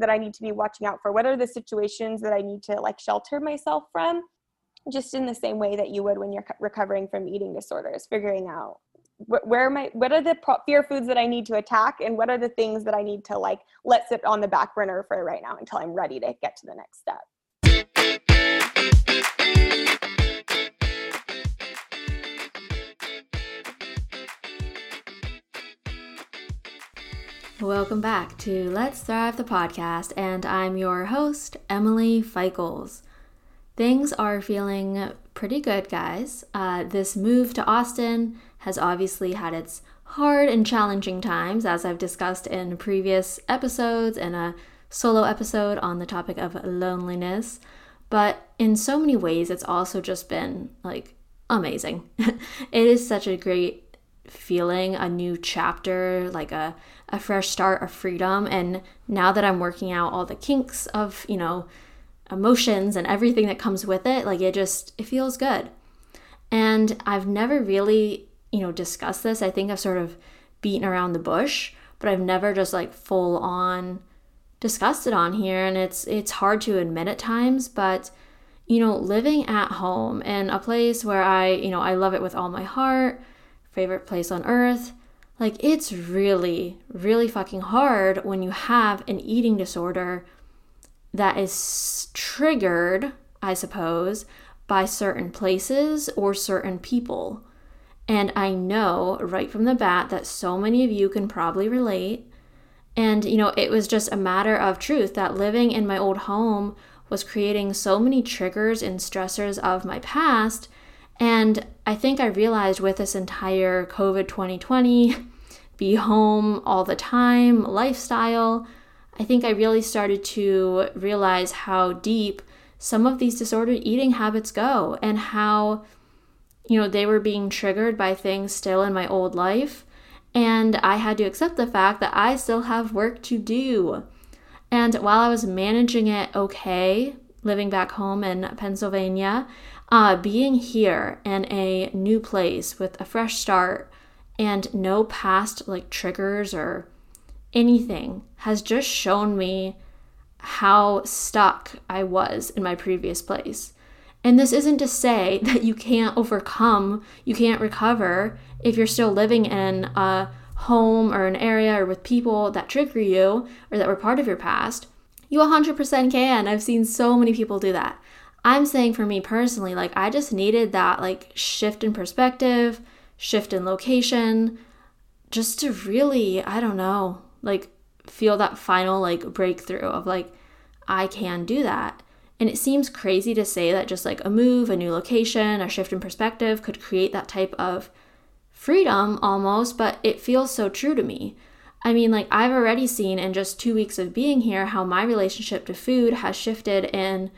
that I need to be watching out for? What are the situations that I need to like shelter myself from? Just in the same way that you would when you're recovering from eating disorders, figuring out where I, what are the fear foods that I need to attack and what are the things that I need to like let sit on the back burner for right now until I'm ready to get to the next step. Welcome back to Let's Thrive the podcast, and I'm your host, Emily Feichels. Things are feeling pretty good, guys. Uh, this move to Austin has obviously had its hard and challenging times, as I've discussed in previous episodes and a solo episode on the topic of loneliness. But in so many ways, it's also just been like amazing. it is such a great feeling, a new chapter, like a a fresh start of freedom. And now that I'm working out all the kinks of, you know, emotions and everything that comes with it, like it just, it feels good. And I've never really, you know, discussed this. I think I've sort of beaten around the bush, but I've never just like full on discussed it on here. And it's, it's hard to admit at times, but you know, living at home in a place where I, you know, I love it with all my heart, favorite place on earth, like, it's really, really fucking hard when you have an eating disorder that is triggered, I suppose, by certain places or certain people. And I know right from the bat that so many of you can probably relate. And, you know, it was just a matter of truth that living in my old home was creating so many triggers and stressors of my past. And I think I realized with this entire COVID 2020 be home all the time lifestyle, I think I really started to realize how deep some of these disordered eating habits go and how, you know, they were being triggered by things still in my old life. And I had to accept the fact that I still have work to do. And while I was managing it okay, living back home in Pennsylvania, uh, being here in a new place with a fresh start, and no past like triggers or anything has just shown me how stuck I was in my previous place. And this isn't to say that you can't overcome, you can't recover if you're still living in a home or an area or with people that trigger you or that were part of your past. You 100% can. I've seen so many people do that. I'm saying for me personally, like I just needed that like shift in perspective, shift in location, just to really, I don't know, like feel that final like breakthrough of like, I can do that. And it seems crazy to say that just like a move, a new location, a shift in perspective could create that type of freedom almost, but it feels so true to me. I mean, like, I've already seen in just two weeks of being here how my relationship to food has shifted in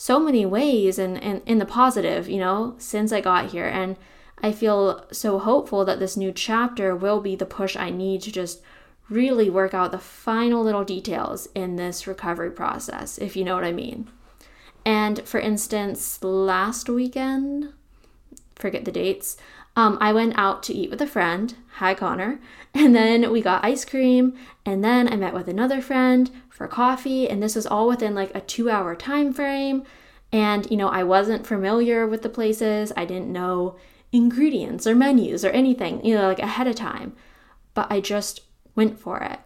so many ways and, and in the positive, you know, since I got here. And I feel so hopeful that this new chapter will be the push I need to just really work out the final little details in this recovery process, if you know what I mean. And for instance, last weekend, forget the dates, um, I went out to eat with a friend, hi Connor, and then we got ice cream, and then I met with another friend for coffee, and this was all within like a two hour time frame. And you know, I wasn't familiar with the places, I didn't know ingredients or menus or anything, you know, like ahead of time. But I just went for it.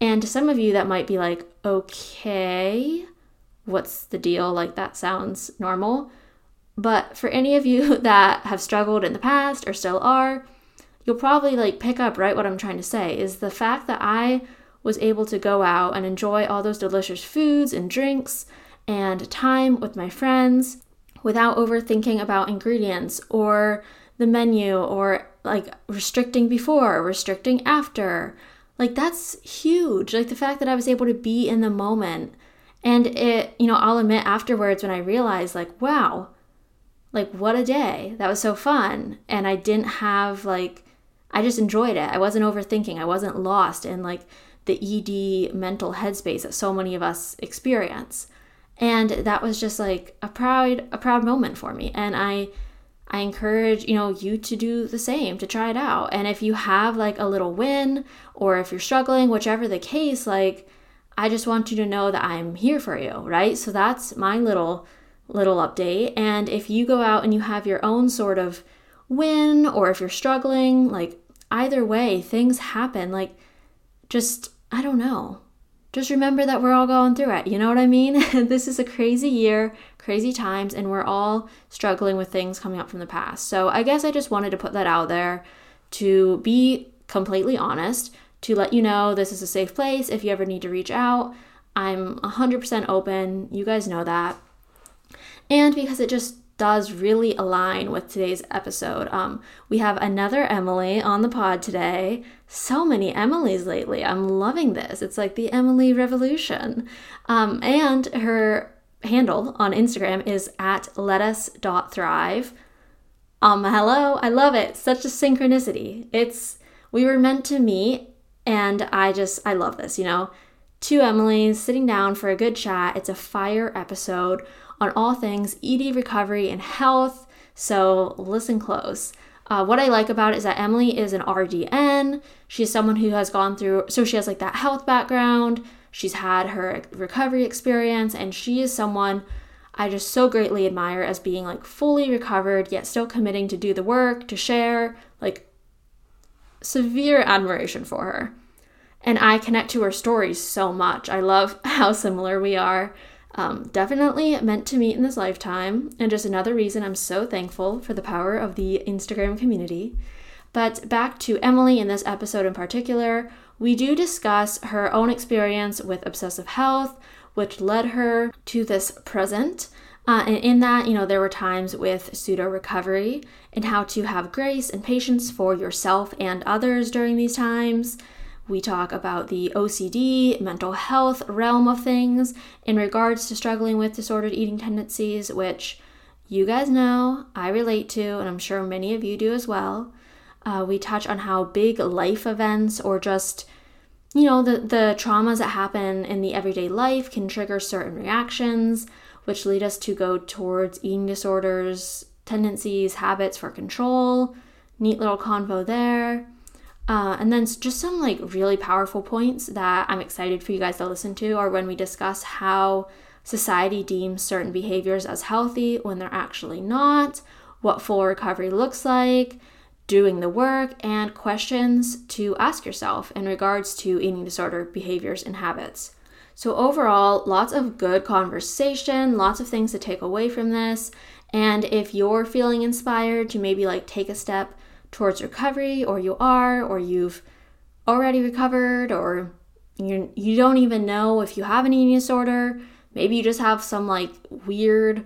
And to some of you, that might be like, okay, what's the deal? Like, that sounds normal. But for any of you that have struggled in the past or still are, you'll probably like pick up right what I'm trying to say is the fact that I was able to go out and enjoy all those delicious foods and drinks and time with my friends without overthinking about ingredients or the menu or like restricting before, restricting after. Like that's huge. Like the fact that I was able to be in the moment. And it, you know, I'll admit afterwards when I realized, like, wow, like what a day. That was so fun. And I didn't have like, I just enjoyed it. I wasn't overthinking. I wasn't lost in like the ED mental headspace that so many of us experience. And that was just like a proud, a proud moment for me. And I, I encourage, you know, you to do the same, to try it out. And if you have like a little win or if you're struggling, whichever the case, like I just want you to know that I'm here for you, right? So that's my little little update. And if you go out and you have your own sort of win or if you're struggling, like either way, things happen. Like just I don't know. Just remember that we're all going through it. You know what I mean? this is a crazy year, crazy times, and we're all struggling with things coming up from the past. So I guess I just wanted to put that out there to be completely honest, to let you know this is a safe place if you ever need to reach out. I'm 100% open. You guys know that. And because it just does really align with today's episode. Um, we have another Emily on the pod today. So many Emilys lately. I'm loving this. It's like the Emily revolution. Um, and her handle on Instagram is at lettuce.thrive. Um, hello, I love it. Such a synchronicity. It's we were meant to meet, and I just I love this, you know. Two Emilys sitting down for a good chat. It's a fire episode on all things ED recovery and health. So listen close. Uh, what I like about it is that Emily is an RDN. She's someone who has gone through, so she has like that health background. She's had her recovery experience, and she is someone I just so greatly admire as being like fully recovered, yet still committing to do the work, to share, like severe admiration for her. And I connect to her stories so much. I love how similar we are. Um, definitely meant to meet in this lifetime, and just another reason I'm so thankful for the power of the Instagram community. But back to Emily in this episode in particular, we do discuss her own experience with obsessive health, which led her to this present. Uh, and in that, you know, there were times with pseudo recovery and how to have grace and patience for yourself and others during these times. We talk about the OCD, mental health realm of things in regards to struggling with disordered eating tendencies, which you guys know I relate to, and I'm sure many of you do as well. Uh, we touch on how big life events or just you know the, the traumas that happen in the everyday life can trigger certain reactions which lead us to go towards eating disorders tendencies habits for control neat little convo there uh, and then just some like really powerful points that I'm excited for you guys to listen to are when we discuss how society deems certain behaviors as healthy when they're actually not, what full recovery looks like, doing the work, and questions to ask yourself in regards to eating disorder behaviors and habits. So, overall, lots of good conversation, lots of things to take away from this. And if you're feeling inspired to maybe like take a step towards recovery or you are or you've already recovered or you you don't even know if you have an eating disorder. Maybe you just have some like weird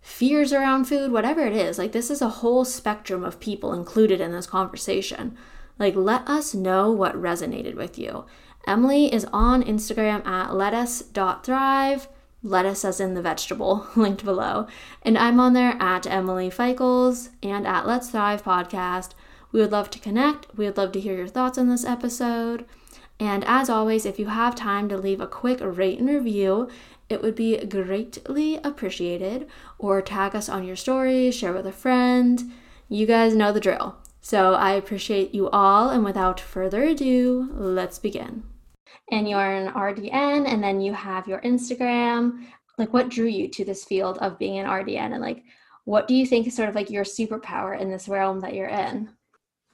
fears around food whatever it is. Like this is a whole spectrum of people included in this conversation. Like let us know what resonated with you. Emily is on instagram at lettuce.thrive lettuce as in the vegetable linked below. And i'm on there at emily feichels and at let's thrive podcast we would love to connect. We would love to hear your thoughts on this episode. And as always, if you have time to leave a quick rate and review, it would be greatly appreciated. Or tag us on your stories, share with a friend. You guys know the drill. So I appreciate you all. And without further ado, let's begin. And you're an RDN, and then you have your Instagram. Like, what drew you to this field of being an RDN? And like, what do you think is sort of like your superpower in this realm that you're in?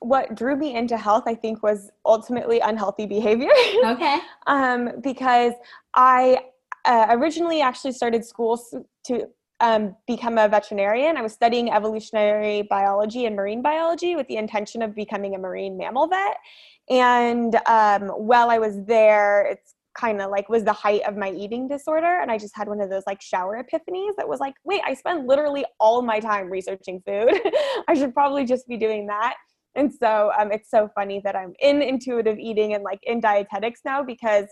What drew me into health i think was ultimately unhealthy behavior. Okay. Um, because i uh, originally actually started school to um, become a veterinarian. I was studying evolutionary biology and marine biology with the intention of becoming a marine mammal vet. And um, while i was there it's kind of like was the height of my eating disorder and i just had one of those like shower epiphanies that was like wait i spend literally all my time researching food. I should probably just be doing that and so um, it's so funny that I'm in intuitive eating and like in dietetics now because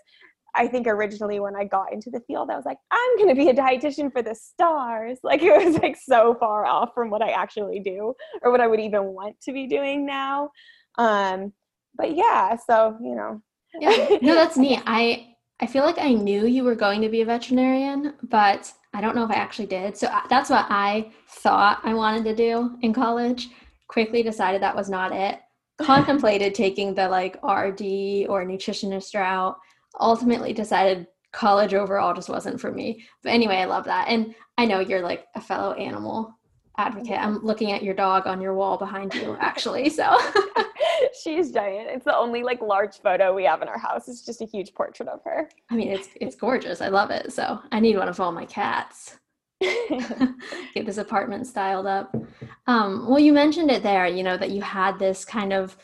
I think originally when I got into the field, I was like, I'm going to be a dietitian for the stars. Like it was like so far off from what I actually do or what I would even want to be doing now. Um, but yeah, so you know. yeah, no, that's neat. I I feel like I knew you were going to be a veterinarian, but I don't know if I actually did. So uh, that's what I thought I wanted to do in college quickly decided that was not it. Contemplated taking the like RD or nutritionist route. Ultimately decided college overall just wasn't for me. But anyway, I love that. And I know you're like a fellow animal advocate. I'm looking at your dog on your wall behind you, actually. So she's giant. It's the only like large photo we have in our house. It's just a huge portrait of her. I mean, it's it's gorgeous. I love it. So I need one of all my cats. Get this apartment styled up. Um, well, you mentioned it there. You know that you had this kind of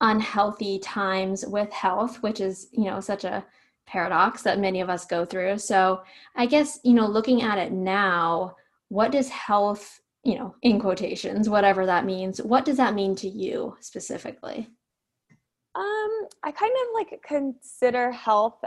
unhealthy times with health, which is you know such a paradox that many of us go through. So I guess you know looking at it now, what does health you know, in quotations, whatever that means. What does that mean to you specifically? Um, I kind of like consider health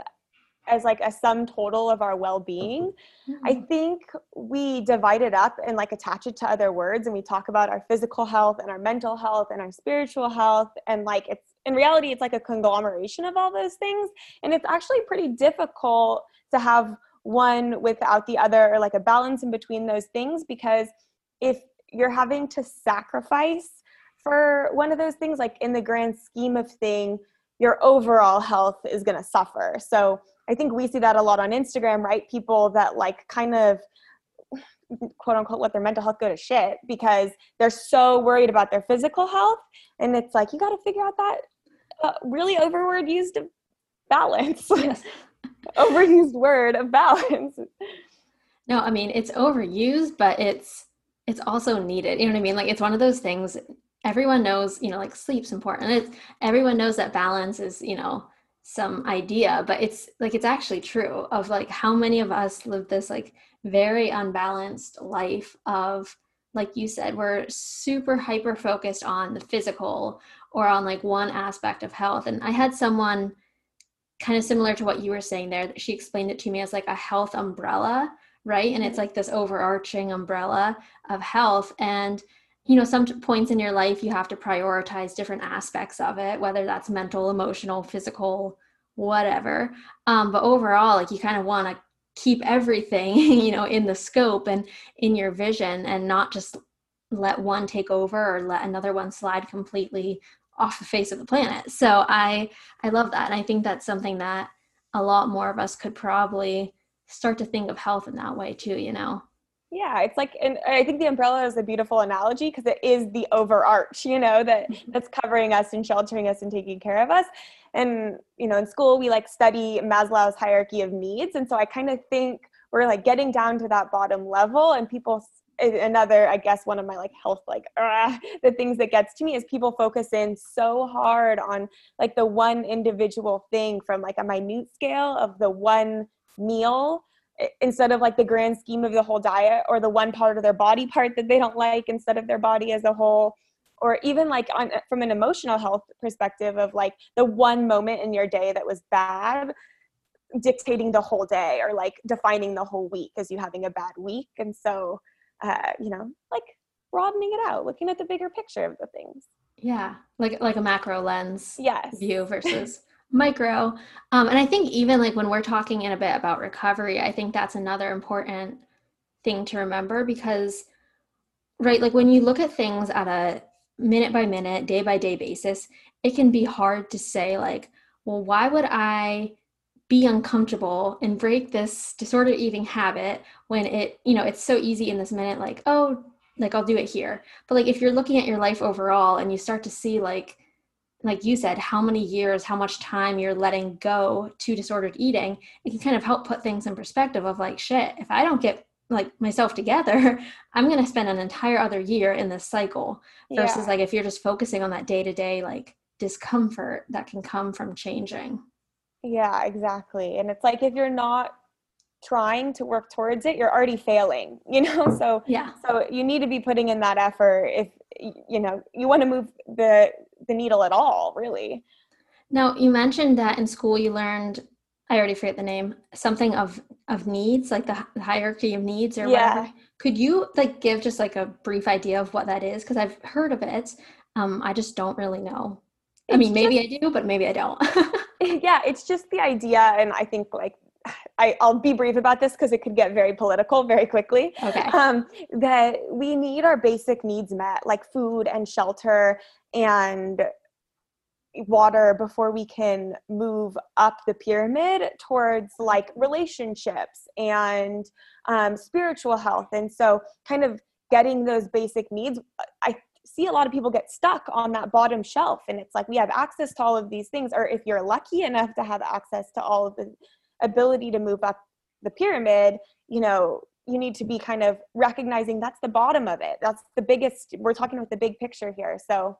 as like a sum total of our well-being. Mm-hmm. I think we divide it up and like attach it to other words and we talk about our physical health and our mental health and our spiritual health and like it's in reality it's like a conglomeration of all those things and it's actually pretty difficult to have one without the other or like a balance in between those things because if you're having to sacrifice for one of those things like in the grand scheme of thing your overall health is going to suffer so i think we see that a lot on instagram right people that like kind of quote unquote let their mental health go to shit because they're so worried about their physical health and it's like you got to figure out that uh, really overword used balance yes. overused word of balance no i mean it's overused but it's it's also needed. You know what I mean? Like it's one of those things everyone knows, you know, like sleep's important. It's everyone knows that balance is, you know, some idea, but it's like it's actually true of like how many of us live this like very unbalanced life of like you said, we're super hyper focused on the physical or on like one aspect of health. And I had someone kind of similar to what you were saying there that she explained it to me as like a health umbrella right and it's mm-hmm. like this overarching umbrella of health and you know some points in your life you have to prioritize different aspects of it whether that's mental emotional physical whatever. Um, but overall like you kind of want to keep everything you know in the scope and in your vision and not just let one take over or let another one slide completely off the face of the planet. So i i love that and i think that's something that a lot more of us could probably start to think of health in that way too you know yeah it's like and i think the umbrella is a beautiful analogy because it is the overarch you know that that's covering us and sheltering us and taking care of us. And you know in school we like study maslow's hierarchy of needs. And so i kind of think we're like getting down to that bottom level and people another i guess one of my like health like uh, the things that gets to me is people focus in so hard on like the one individual thing from like a minute scale of the one meal instead of like the grand scheme of the whole diet or the one part of their body part that they don't like instead of their body as a whole or even like on from an emotional health perspective of like the one moment in your day that was bad dictating the whole day or like defining the whole week as you having a bad week. And so uh, you know like broadening it out looking at the bigger picture of the things. Yeah like like a macro lens yes. view versus micro. Um, and I think even like when we're talking in a bit about recovery, I think that's another important thing to remember because, right, like when you look at things at a minute by minute, day by day basis, it can be hard to say, like, well, why would I be uncomfortable and break this disordered eating habit when it, you know, it's so easy in this minute, like, oh, like I'll do it here. But like if you're looking at your life overall and you start to see like like you said, how many years, how much time you're letting go to disordered eating, it can kind of help put things in perspective of like, shit, if I don't get like myself together, I'm going to spend an entire other year in this cycle versus yeah. like if you're just focusing on that day to day, like discomfort that can come from changing. Yeah, exactly. And it's like if you're not trying to work towards it, you're already failing, you know? So, yeah. So you need to be putting in that effort if, you know, you want to move the the needle at all, really. Now, you mentioned that in school you learned I already forget the name, something of of needs, like the hierarchy of needs or yeah. whatever. Could you like give just like a brief idea of what that is? Because I've heard of it. Um, I just don't really know. It's I mean, maybe just, I do, but maybe I don't. yeah, it's just the idea, and I think like I, will be brief about this because it could get very political very quickly. Okay. Um, that we need our basic needs met, like food and shelter and water before we can move up the pyramid towards like relationships and um, spiritual health. And so kind of getting those basic needs i see a lot of people get stuck on that bottom shelf and it's like we have access to all of these things or if you're lucky enough to have access to all of the ability to move up the pyramid you know you need to be kind of recognizing that's the bottom of it. That's the biggest we're talking about the big picture here. So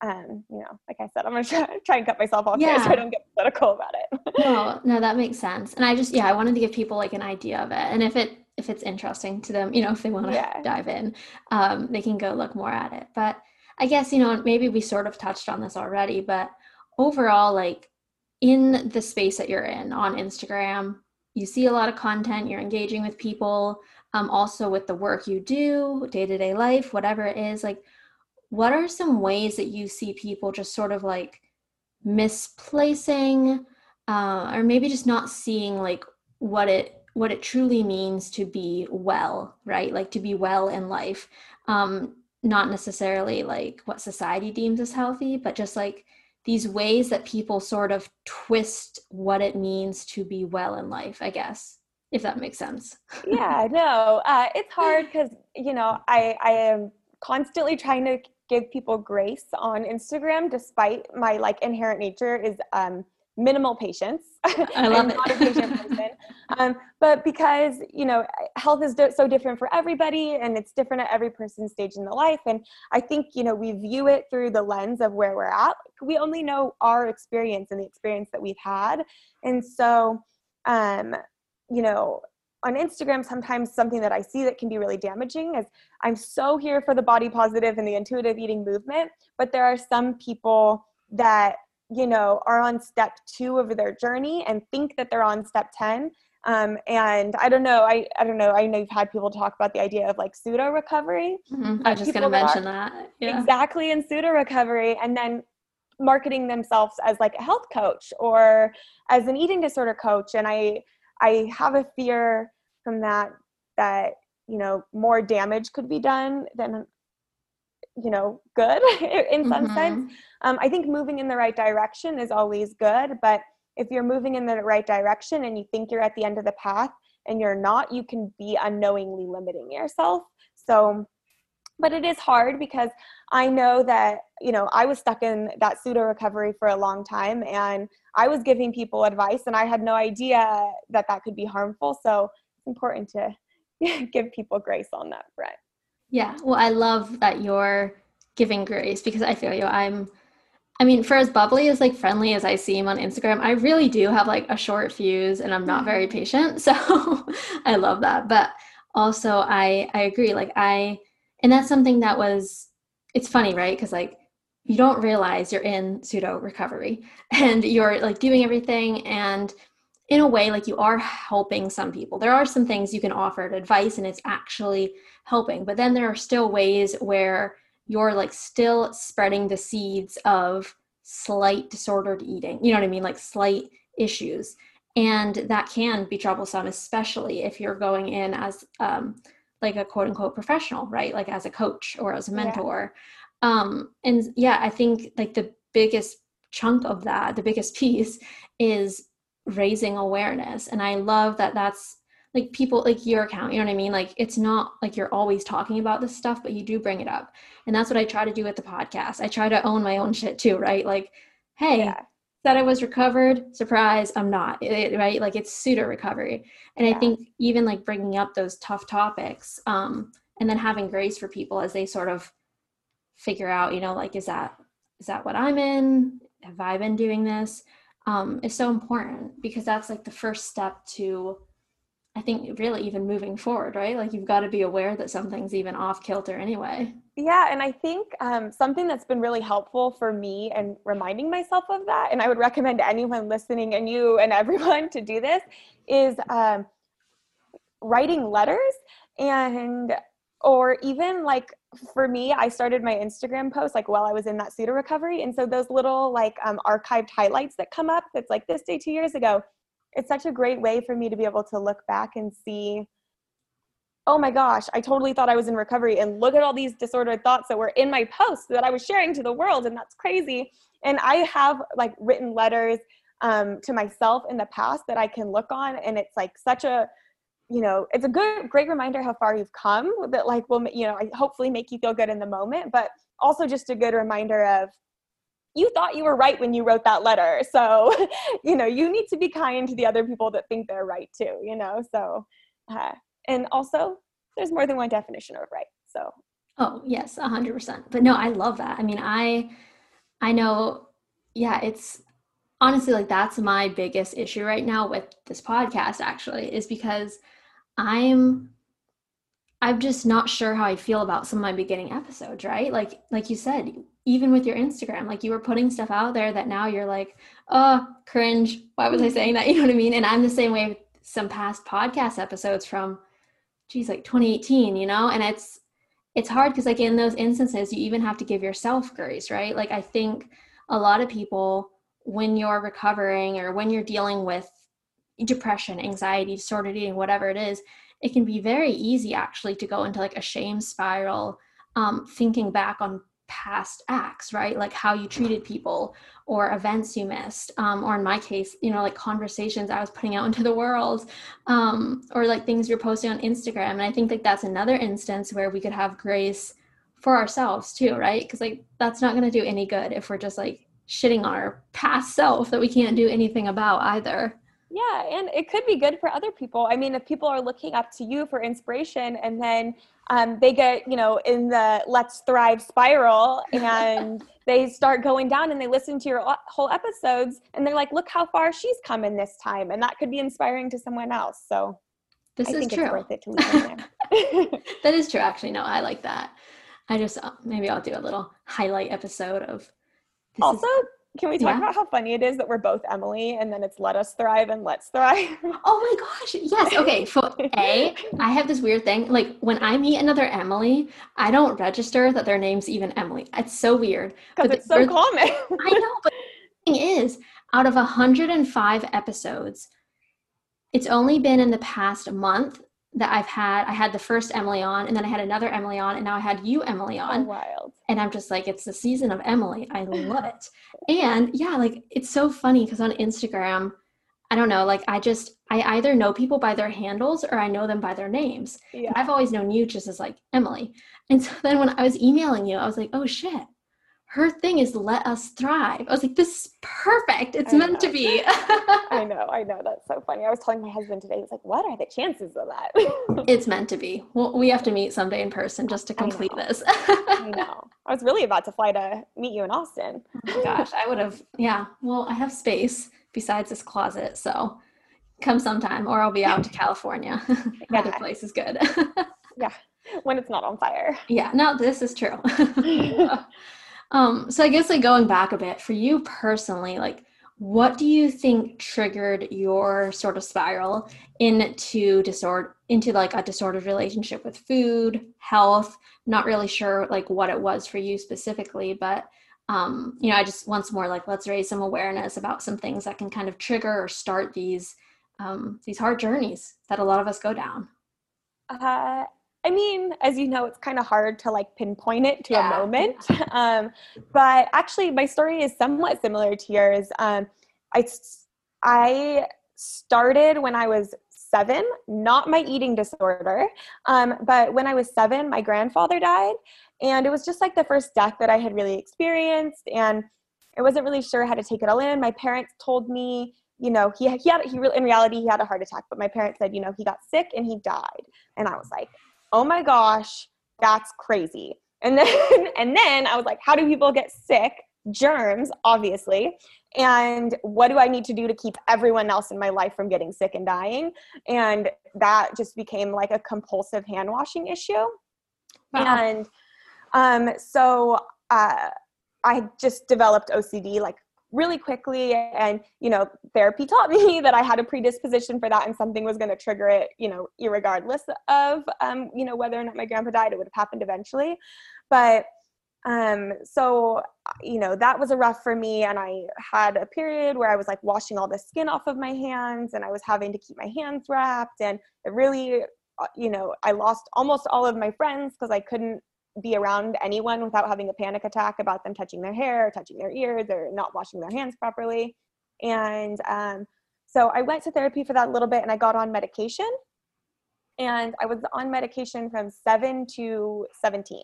um, you know, like I said, I'm gonna try, try and cut myself off yeah. here so I don't get political about it. no, no, that makes sense. And I just, yeah, I wanted to give people like an idea of it, and if it if it's interesting to them, you know, if they want to yeah. dive in, um, they can go look more at it. But I guess you know, maybe we sort of touched on this already, but overall, like in the space that you're in on Instagram, you see a lot of content. You're engaging with people. Um, also with the work you do, day to day life, whatever it is, like what are some ways that you see people just sort of like misplacing uh, or maybe just not seeing like what it what it truly means to be well right? Like to be well in life. Um not necessarily like what society deems as healthy but just like these ways that people sort of twist what it means to be well in life i guess if that makes sense. Yeah no uh, it's hard because you know i i am constantly trying to give people grace on Instagram, despite my like inherent nature is um, minimal patience. I love it. not a patient person. Um, but because you know health is so different for everybody, and it's different at every person's stage in the life, and I think you know we view it through the lens of where we're at. We only know our experience and the experience that we've had, and so um, you know on Instagram, sometimes something that I see that can be really damaging is I'm so here for the body positive and the intuitive eating movement, but there are some people that, you know, are on step two of their journey and think that they're on step 10. Um, and I don't know, I, I don't know, I know you've had people talk about the idea of like pseudo recovery. Mm-hmm. I was just going to mention that. Yeah. Exactly in pseudo recovery. And then marketing themselves as like a health coach or as an eating disorder coach. And I, I have a fear from that that you know more damage could be done than you know good in some mm-hmm. sense um, i think moving in the right direction is always good but if you're moving in the right direction and you think you're at the end of the path and you're not you can be unknowingly limiting yourself so but it is hard because i know that you know i was stuck in that pseudo recovery for a long time and i was giving people advice and i had no idea that that could be harmful so it's important to give people grace on that front yeah well i love that you're giving grace because i feel you i'm I mean, for as bubbly as like friendly as I seem on Instagram, I really do have like a short fuse and I'm not very mm-hmm. patient. So I love that. But also I I agree. Like I and that's something that was it's funny right? Because like you don't realize you're in pseudo recovery and you're like doing everything. And in a way like you are helping some people. There are some things you can offer advice and it's actually helping. But then there are still ways where you're like still spreading the seeds of slight disordered eating you know what i mean? Like slight issues. And that can be troublesome especially if you're going in as um, like a quote unquote professional, right? Like as a coach or as a mentor. Yeah. Um, and yeah, I think like the biggest chunk of that, the biggest piece is raising awareness. And I love that that's like people like your account, you know what I mean? Like it's not like you're always talking about this stuff, but you do bring it up. And that's what I try to do with the podcast. I try to own my own shit too, right? Like, hey, yeah said I was recovered. Surprise, I'm not. It, right? Like it's pseudo recovery. And yeah. I think even like bringing up those tough topics, um, and then having grace for people as they sort of figure out, you know, like is that is that what I'm in? Have I been doing this? Um, is so important because that's like the first step to I think really even moving forward, right? Like you've got to be aware that something's even off kilter anyway. Yeah, and I think um, something that's been really helpful for me and reminding myself of that, and I would recommend anyone listening and you and everyone to do this, is um, writing letters and or even like for me i started my instagram post like while i was in that pseudo recovery and so those little like um, archived highlights that come up that's like this day two years ago it's such a great way for me to be able to look back and see oh my gosh, I totally thought I was in recovery. And look at all these disordered thoughts that were in my post that I was sharing to the world. And that's crazy. And I have like written letters um, to myself in the past that I can look on. And it's like such a, you know, it's a good, great reminder how far you've come that like will, you know, hopefully make you feel good in the moment, but also just a good reminder of you thought you were right when you wrote that letter. So, you know, you need to be kind to the other people that think they're right too, you know? So, uh, and also there's more than one definition of right. So, oh, yes, a hundred percent. But no, I love that. I mean, I, I know, yeah, it's honestly like that's my biggest issue right now with this podcast actually is because I'm I'm just not sure how I feel about some of my beginning episodes, right? Like like you said, even with your Instagram, like you were putting stuff out there that now you're like, oh, cringe. Why was I saying that? You know what I mean? And I'm the same way with some past podcast episodes from geez, like 2018, you know? And it's it's hard because like in those instances you even have to give yourself grace, right? Like I think a lot of people when you're recovering or when you're dealing with depression, anxiety, disordered eating, whatever it is, it can be very easy actually to go into like a shame spiral, um, thinking back on past acts, right? Like how you treated people or events you missed, um, or in my case, you know, like conversations I was putting out into the world, um, or like things you're posting on Instagram. And I think like that's another instance where we could have grace for ourselves too, right? Because like that's not going to do any good if we're just like shitting on our past self that we can't do anything about either. Yeah, and it could be good for other people. I mean, if people are looking up to you for inspiration and then um, they get, you know, in the let's thrive spiral and they start going down and they listen to your whole episodes and they're like, look how far she's come in this time. And that could be inspiring to someone else. So this I is true. worth it to leave that is true. Actually, no, I like that. I just, uh, maybe I'll do a little highlight episode of also, is, can we talk yeah. about how funny it is that we're both Emily and then it's let us thrive and let's thrive? Oh my gosh. Yes. Okay. For A, I have this weird thing. Like when I meet another Emily, I don't register that their name's even Emily. It's so weird. Because it's so common. I know, but the thing is, out of 105 episodes, it's only been in the past month that I've had. I had the first Emily on, and then I had another Emily on, and now I had you, Emily, on. Oh, wild. And I'm just like, it's the season of Emily. I love it. and yeah, like it's so funny because on Instagram, I don't know, like I just I either know people by their handles or I know them by their names. Yeah. I've always known you just as like Emily. And so then when I was emailing you, I was like, oh shit, her thing is let us thrive. I was like, this is perfect. It's I meant know. to be. I know, I know. That's so funny. I was telling my husband today, he's like, what are the chances of that? it's meant to be. Well, we have to meet someday in person just to complete I this. I know. I was really about to fly to meet you in Austin. Oh gosh, I would have, yeah. Well, I have space besides this closet. So come sometime or I'll be out to California. Yeah. Other place is good. yeah. When it's not on fire. Yeah. No, this is true. Um, so I guess like going back a bit for you personally, like what do you think triggered your sort of spiral into disorder into like a disordered relationship with food, health? Not really sure like what it was for you specifically, but um, you know, I just once more like let's raise some awareness about some things that can kind of trigger or start these um, these hard journeys that a lot of us go down. Uh, I mean, as you know, it's kind of hard to like pinpoint it to yeah. a moment. Um, but actually, my story is somewhat similar to yours. Um, I I started when I was seven, not my eating disorder, um, but when I was seven, my grandfather died, and it was just like the first death that I had really experienced, and I wasn't really sure how to take it all in. My parents told me you know he he had he in reality he had a heart attack but my parents said you know he got sick and he died and i was like oh my gosh, that's crazy. And then and then I was like, how do people get sick? Germs, obviously. And what do I need to do to keep everyone else in my life from getting sick and dying? And that just became like a compulsive hand washing issue. Wow. And um, so uh, I just developed OCD like really quickly and you know therapy taught me that i had a predisposition for that and something was going to trigger it you know regardless of um, you know whether or not my grandpa died it would have happened eventually. But um so you know that was a rough for me and i had a period where i was like washing all the skin off of my hands and i was having to keep my hands wrapped and it really uh, you know, I lost almost all of my friends because I couldn't be around anyone without having a panic attack about them touching their hair, touching their ears, or not washing their hands properly. And um, so I went to therapy for that a little bit and I got on medication. And I was on medication from seven to 17.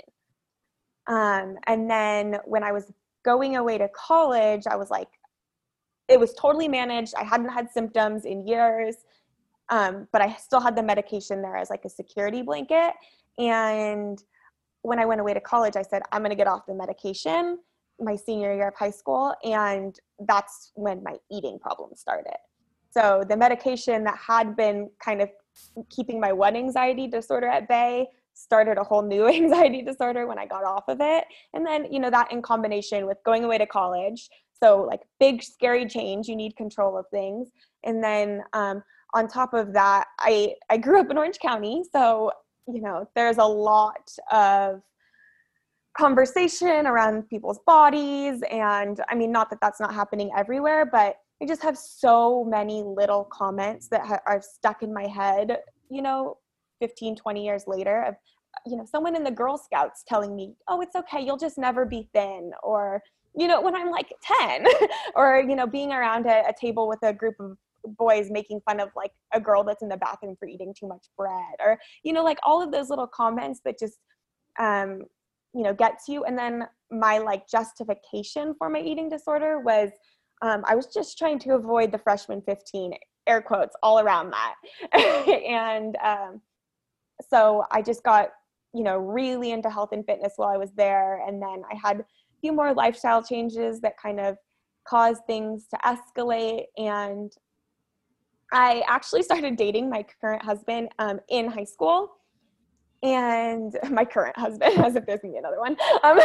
Um, and then when I was going away to college, I was like, it was totally managed. I hadn't had symptoms in years, um, but I still had the medication there as like a security blanket. And when I went away to college, I said, I'm going to get off the medication my senior year of high school. And that's when my eating problems started. So the medication that had been kind of keeping my one anxiety disorder at bay started a whole new anxiety disorder when I got off of it. And then, you know, that in combination with going away to college. So, like, big, scary change, you need control of things. And then, um, on top of that, I, I grew up in Orange County. So, you know, there's a lot of conversation around people's bodies. And I mean, not that that's not happening everywhere, but I just have so many little comments that ha- are stuck in my head, you know, 15, 20 years later of, you know, someone in the Girl Scouts telling me, oh, it's okay, you'll just never be thin. Or, you know, when I'm like 10, or, you know, being around a, a table with a group of boys making fun of like a girl that's in the bathroom for eating too much bread or you know like all of those little comments that just um you know get to you and then my like justification for my eating disorder was um, i was just trying to avoid the freshman 15 air quotes all around that and um, so I just got, you know, really into health and fitness while I was there. And then I had a few more lifestyle changes that kind of caused things to escalate. And I actually started dating my current husband um, in high school. And my current husband, as if there's gonna be another one. Um,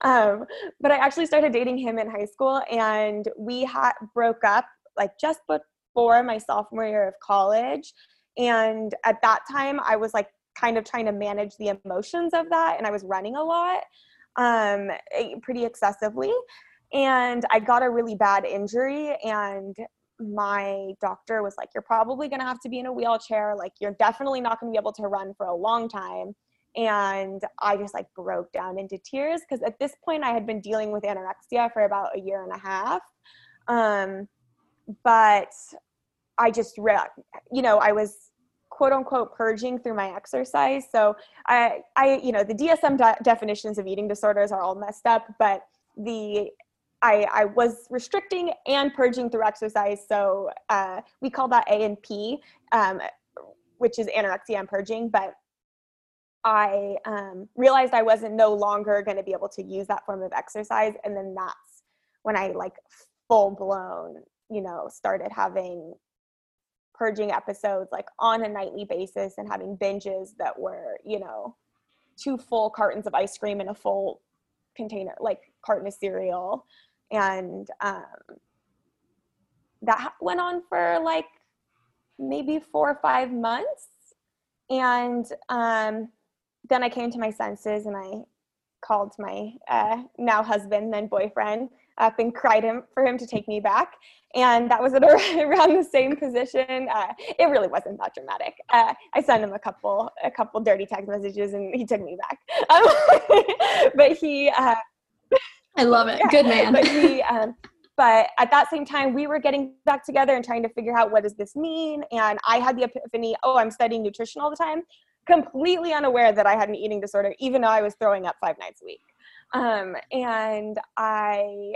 um, but I actually started dating him in high school, and we broke up like just before my sophomore year of college and at that time, I was like kind of trying to manage the emotions of that. And I was running a lot, um, eh, pretty excessively. And I got a really bad injury. And my doctor was like, You're probably going to have to be in a wheelchair. Like, you're definitely not going to be able to run for a long time. And I just like broke down into tears because at this point I had been dealing with anorexia for about a year and a half. Um, but I just, re- you know, I was quote unquote purging through my exercise. So I, I, you know, the DSM de- definitions of eating disorders are all messed up, but the I, I was restricting and purging through exercise. So uh, we call that A and P, um, which is anorexia and purging. But I um, realized I wasn't no longer going to be able to use that form of exercise, and then that's when I like full blown, you know, started having purging episodes like on a nightly basis and having binges that were, you know, two full cartons of ice cream and a full container, like carton of cereal. And um, that went on for like maybe four or five months. And um, then I came to my senses and I called my uh, now husband, then boyfriend, up and cried him for him to take me back. And that was at around the same position. Uh, it really wasn't that dramatic. Uh, I sent him a couple, a couple dirty text messages, and he took me back. Um, but he, uh, I love it. Good man. But he, um, but at that same time, we were getting back together and trying to figure out what does this mean. And I had the epiphany, oh, I'm studying nutrition all the time, completely unaware that I had an eating disorder, even though I was throwing up five nights a week. Um, and I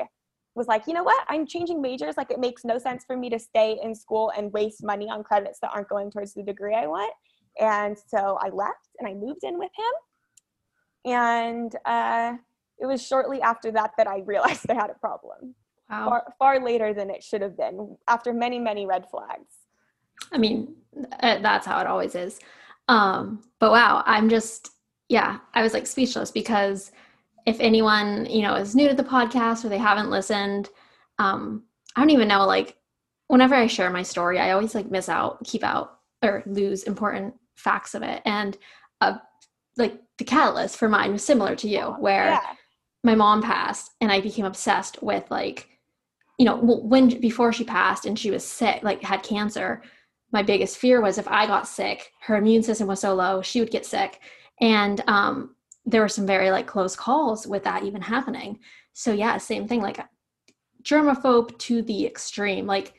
was like, you know what? I'm changing majors. Like, it makes no sense for me to stay in school and waste money on credits that aren't going towards the degree I want. And so I left and I moved in with him. And uh, it was shortly after that that I realized I had a problem. Wow. Far, far later than it should have been, after many, many red flags. I mean, uh, that's how it always is. Um, but wow, I'm just, yeah, I was like speechless because if anyone you know is new to the podcast or they haven't listened um i don't even know like whenever i share my story i always like miss out keep out or lose important facts of it and uh like the catalyst for mine was similar to you where yeah. My mom passed and i became obsessed with like you know when before she passed and she was sick like had cancer my biggest fear was if I got sick, her immune system was so low, she would get sick. And um, there were some very like close calls with that even happening. So yeah, same thing, like germaphobe to the extreme. Like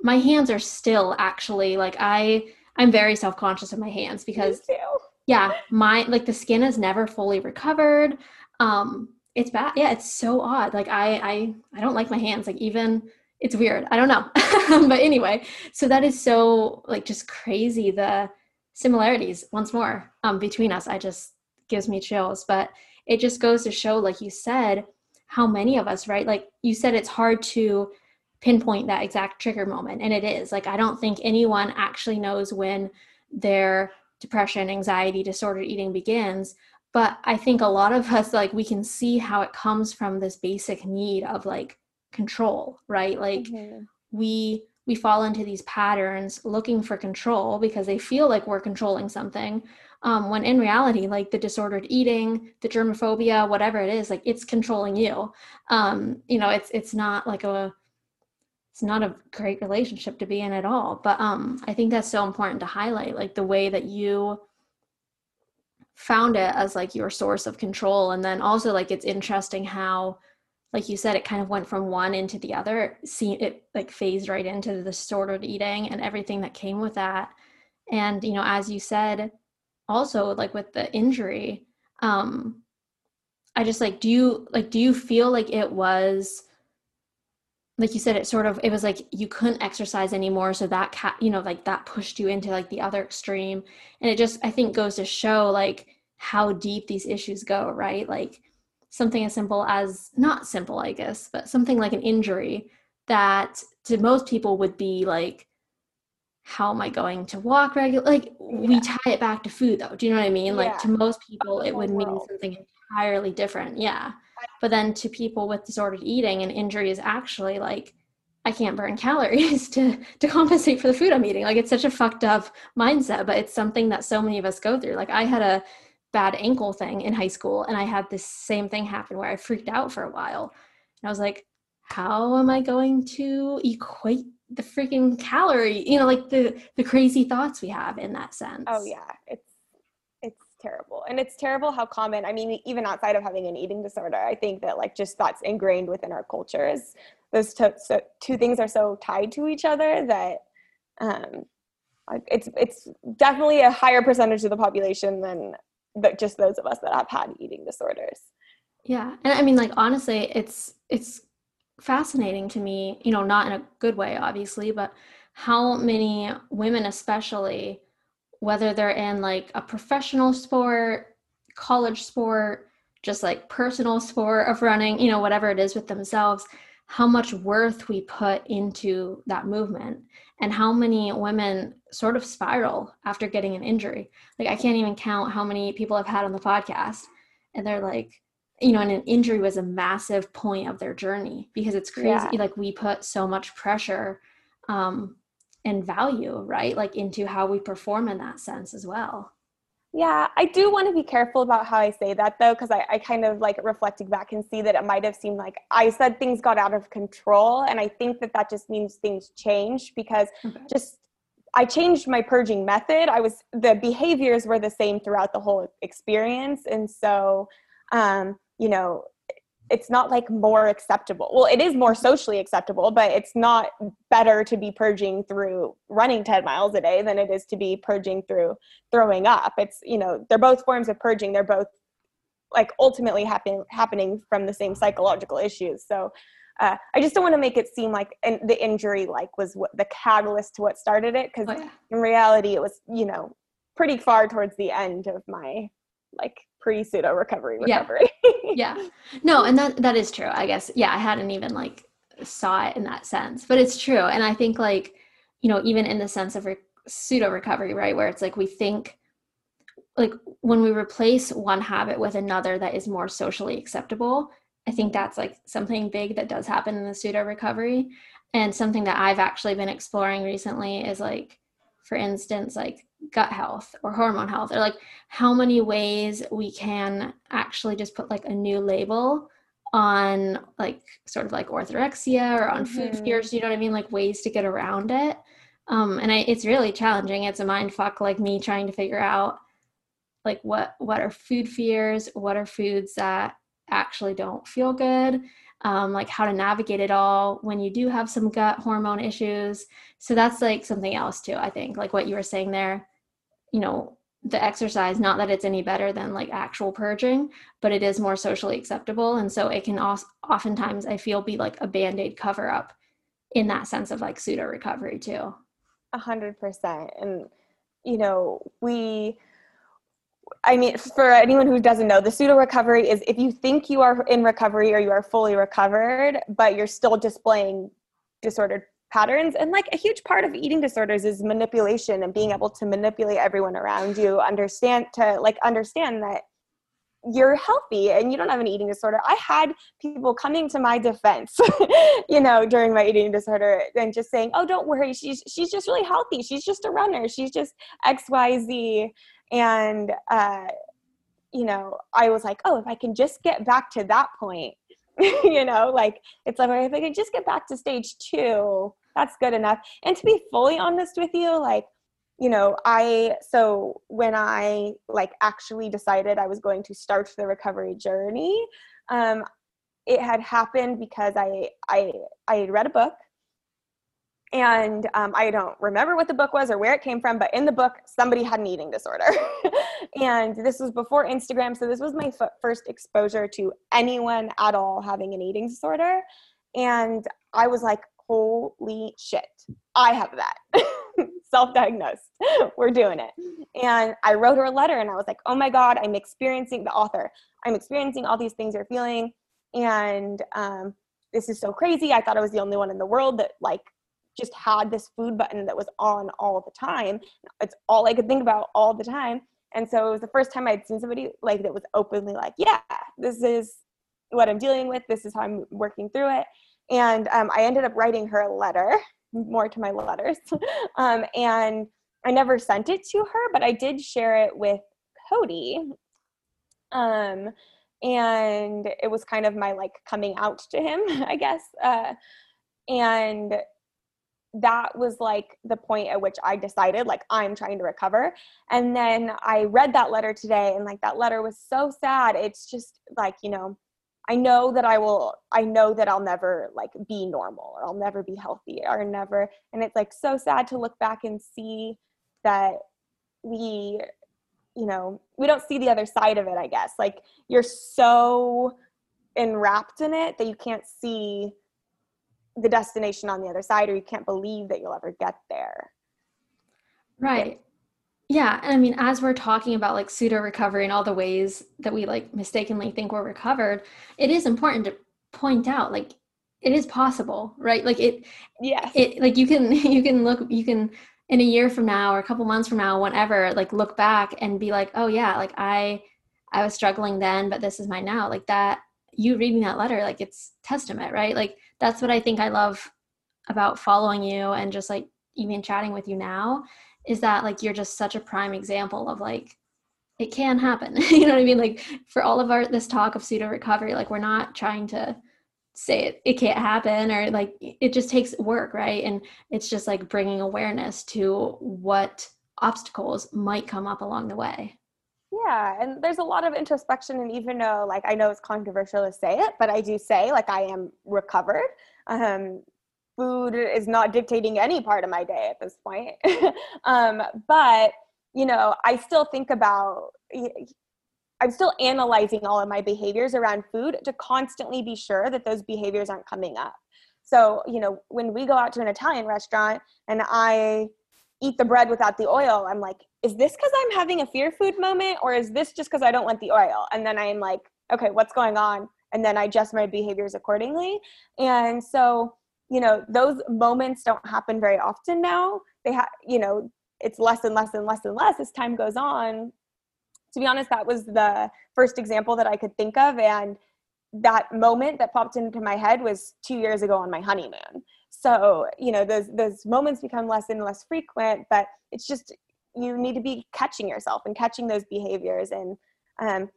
my hands are still actually like I I'm very self-conscious of my hands because yeah, my like the skin is never fully recovered. Um it's bad. Yeah, it's so odd. Like I I I don't like my hands. Like even it's weird. I don't know. but anyway, so that is so like just crazy the similarities once more um between us. I just gives me chills, but it just goes to show like you said how many of us, right? Like you said it's hard to pinpoint that exact trigger moment and it is. Like I don't think anyone actually knows when their depression, anxiety, disordered eating begins, but I think a lot of us like we can see how it comes from this basic need of like control right like mm-hmm. we we fall into these patterns looking for control because they feel like we're controlling something um, when in reality like the disordered eating the germophobia whatever it is like it's controlling you um, you know it's it's not like a it's not a great relationship to be in at all but um i think that's so important to highlight like the way that you found it as like your source of control and then also like it's interesting how like you said, it kind of went from one into the other. See, it like phased right into the disordered eating and everything that came with that. And you know, as you said, also like with the injury, um, I just like, do you like, do you feel like it was? Like you said it sort of it was like you couldn't exercise anymore so that cat you know like that pushed you into like the other extreme and it just i think goes to show like how deep these issues go right like something as simple as not simple, I guess, but something like an injury that to most people would be like, how am I going to walk regular? Like yeah. we tie it back to food though. Do you know what I mean? Like to most people, it would mean something entirely different. Yeah. But then to people with disordered eating, an injury is actually like, I can't burn calories to to compensate for the food I'm eating. Like it's such a fucked up mindset, but it's something that so many of us go through. Like I had a bad ankle thing in high school and I had this same thing happen where I freaked out for a while. And I was like, how am I going to equate the freaking calorie, you know, like the the crazy thoughts we have in that sense. Oh yeah, it's terrible. And it's terrible how common, I mean even outside of having an eating disorder, I think that like just that's ingrained within our cultures. Those two, so, two things are so tied to each other that um it's it's definitely a higher percentage of the population than just those of us that have had eating disorders yeah and i mean like honestly it's it's fascinating to me you know not in a good way obviously but how many women especially whether they're in like a professional sport college sport just like personal sport of running you know whatever it is with themselves how much worth we put into that movement and how many women sort of spiral after getting an injury. Like I can't even count how many people I've had on the podcast and they're like, you know, and an injury was a massive point of their journey because it's crazy. Yeah. Like we put so much pressure um, and value, right? Like into how we perform in that sense as well. Yeah, I do want to be careful about how I say that though, because I, I kind of like reflecting back and see that it might have seemed like I said things got out of control. And I think that that just means things changed because okay. just I changed my purging method. I was, the behaviors were the same throughout the whole experience. And so, um, you know, it's not like more acceptable. Well, it is more socially acceptable, but it's not better to be purging through running 10 miles a day than it is to be purging through throwing up. It's, you know, they're both forms of purging. They're both like ultimately happen, happening from the same psychological issues. So uh, I just don't want to make it seem like in, the injury like was what the catalyst to what started it. Cause oh, yeah. in reality, it was, you know, pretty far towards the end of my like pre pseudo recovery recovery. Yeah. yeah. No, and that that is true. I guess. Yeah, I hadn't even like saw it in that sense, but it's true. And I think like you know even in the sense of re- pseudo recovery, right, where it's like we think like when we replace one habit with another that is more socially acceptable. I think that's like something big that does happen in the pseudo recovery. And something that I've actually been exploring recently is like, for instance, like gut health or hormone health or like how many ways we can actually just put like a new label on like sort of like orthorexia or on mm-hmm. food fears you know what i mean like ways to get around it Um, and I, it's really challenging. It's a mind fuck, like me trying to figure out like what what are food fears, what are foods that actually don't feel good, um, like how to navigate it all when you do have some gut hormone issues. So that's like something else too. I think like what you were saying there, you know, the exercise not that it's any better than like actual purging but it is more socially acceptable and so it can also oftentimes i feel be like a band-aid cover up in that sense of like pseudo recovery too a hundred percent and you know we i mean for anyone who doesn't know the pseudo recovery is if you think you are in recovery or you are fully recovered but you're still displaying disordered patterns. And like a huge part of eating disorders is manipulation and being able to manipulate everyone around you understand to like understand that you're healthy and you don't have an eating disorder. I had people coming to my defense you know during my eating disorder and just saying oh don't worry. She's she's just really healthy. She's just a runner. She's just xyz and uh you know i was like oh if i can just get back to that point you know, like it's like if I can just get back to stage two, that's good enough. And to be fully honest with you, like, you know, I so when I like actually decided I was going to start the recovery journey, um, it had happened because I I I read a book and um, I don't remember what the book was or where it came from, but in the book, somebody had an eating disorder. and this was before Instagram, so this was my f- first exposure to anyone at all having an eating disorder. And I was like, holy shit, I have that. Self diagnosed. We're doing it. And I wrote her a letter and I was like, oh my God, I'm experiencing the author. I'm experiencing all these things you're feeling. And um, this is so crazy. I thought I was the only one in the world that like just had this food button that was on all the time. It's all I could think about all the time. And so it was the first time I'd seen somebody like that was openly like, yeah, this is what I'm dealing with. This is how I'm working through it. And um, I ended up writing her a letter, more to my letters. um, and I never sent it to her, but I did share it with Cody. Um, and it was kind of my like coming out to him, I guess. Uh, and that was like the point at which I decided like I'm trying to recover. And then I read that letter today and like that letter was so sad. It's just like, you know, I know that I will I know that I'll never like be normal or I'll never be healthy or never and it's like so sad to look back and see that we you know, we don't see the other side of it, I guess. Like you're so enwrapped in it that you can't see the destination on the other side or you can't believe that you'll ever get there. Right. Yeah and i mean as we're talking about like pseudo recovery and all the ways that we like mistakenly think we're recovered it is important to point out like it is possible right? Like it yeah it like you can you can look you can in a year from now or a couple months from now whenever like look back and be like oh yeah like i i was struggling then but this is my now. Like that you reading that letter like it's testament right? Like that's what I think I love about following you and just like even chatting with you now is that like you're just such a prime example of like it can happen. you know what I mean? Like for all of our this talk of pseudo recovery, like we're not trying to say it it can't happen or like it just takes work, right? And it's just like bringing awareness to what obstacles might come up along the way. Yeah, and there's a lot of introspection, and even though, like, I know it's controversial to say it, but I do say, like, I am recovered. Um, food is not dictating any part of my day at this point. um, but, you know, I still think about, I'm still analyzing all of my behaviors around food to constantly be sure that those behaviors aren't coming up. So, you know, when we go out to an Italian restaurant and I eat the bread without the oil, I'm like, is this because I'm having a fear food moment or is this just because I don't want the oil? And then I'm like, okay, what's going on? And then I adjust my behaviors accordingly. And so, you know, those moments don't happen very often now. They have, you know, it's less and less and less and less as time goes on. To be honest, that was the first example that I could think of. And that moment that popped into my head was two years ago on my honeymoon. So, you know, those those moments become less and less frequent, but it's just you need to be catching yourself and catching those behaviors and um,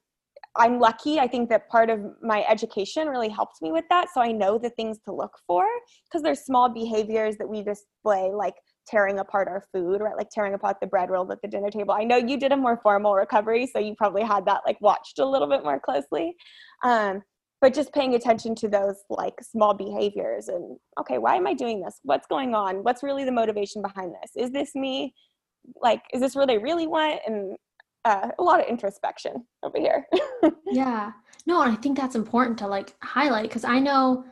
i'm lucky i think that part of my education really helped me with that so i know the things to look for because there's small behaviors that we display like tearing apart our food, right? Like tearing apart the bread roll at the dinner table. I know you did a more formal recovery, so you probably had that like watched a little bit more closely. Um, but just paying attention to those like small behaviors and okay, why am I doing this? What's going on? What's really the motivation behind this? Is this me? Like, is this where they really want? And uh, a lot of introspection over here. yeah. No, and I think that's important to like highlight because I know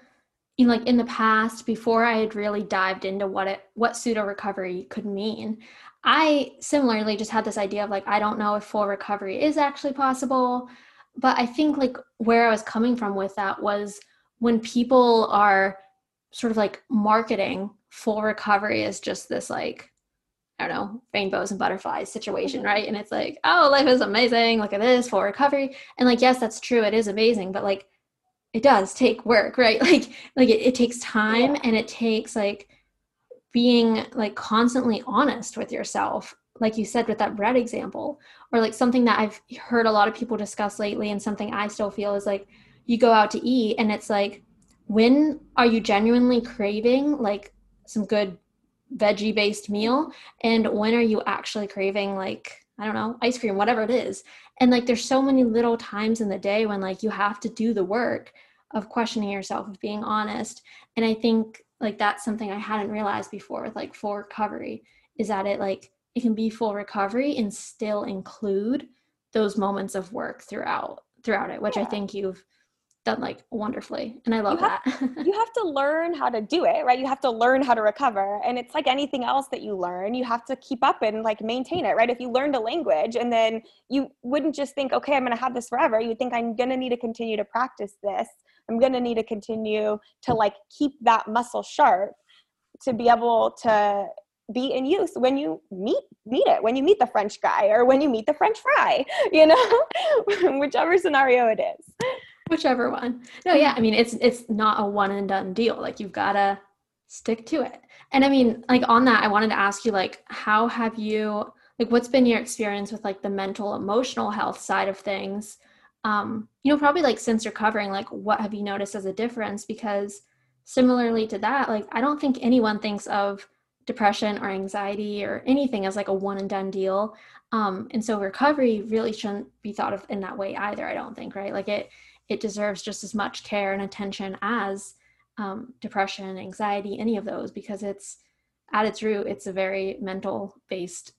in like in the past before I had really dived into what it what pseudo recovery could mean, I similarly just had this idea of like I don't know if full recovery is actually possible. But I think like where I was coming from with that was when people are sort of like marketing full recovery as just this like I don't know, rainbows and butterflies situation, mm-hmm. right? And it's like, oh, life is amazing. Look at this full recovery. And like, yes, that's true. It is amazing, but like, it does take work, right? Like, like it, it takes time yeah. and it takes like being like constantly honest with yourself. Like you said with that bread example, or like something that I've heard a lot of people discuss lately, and something I still feel is like you go out to eat and it's like, when are you genuinely craving like some good veggie based meal and when are you actually craving like i don't know ice cream whatever it is and like there's so many little times in the day when like you have to do the work of questioning yourself of being honest and i think like that's something i hadn't realized before with like full recovery is that it like it can be full recovery and still include those moments of work throughout throughout it which yeah. i think you've done like wonderfully and i love you have, that. you have to learn how to do it right? You have to learn how to recover and it's like anything else that you learn you have to keep up and like maintain it right? If you learned a language and then you wouldn't just think okay i'm going to have this forever you would think i'm going to need to continue to practice this. I'm going to need to continue to like keep that muscle sharp to be able to be in use when you meet meet it when you meet the french guy or when you meet the french fry you know? Whichever scenario it is whichever one. No yeah i mean it's it's not a one and done deal. Like you've got to stick to it. And i mean like on that i wanted to ask you like how have you like what's been your experience with like the mental emotional health side of things? Um you know probably like since recovering like what have you noticed as a difference? Because similarly to that like i don't think anyone thinks of depression or anxiety or anything as like a one and done deal. Um and so recovery really shouldn't be thought of in that way either i don't think right? Like it it deserves just as much care and attention as um, depression, anxiety, any of those, because it's at its root, it's a very mental based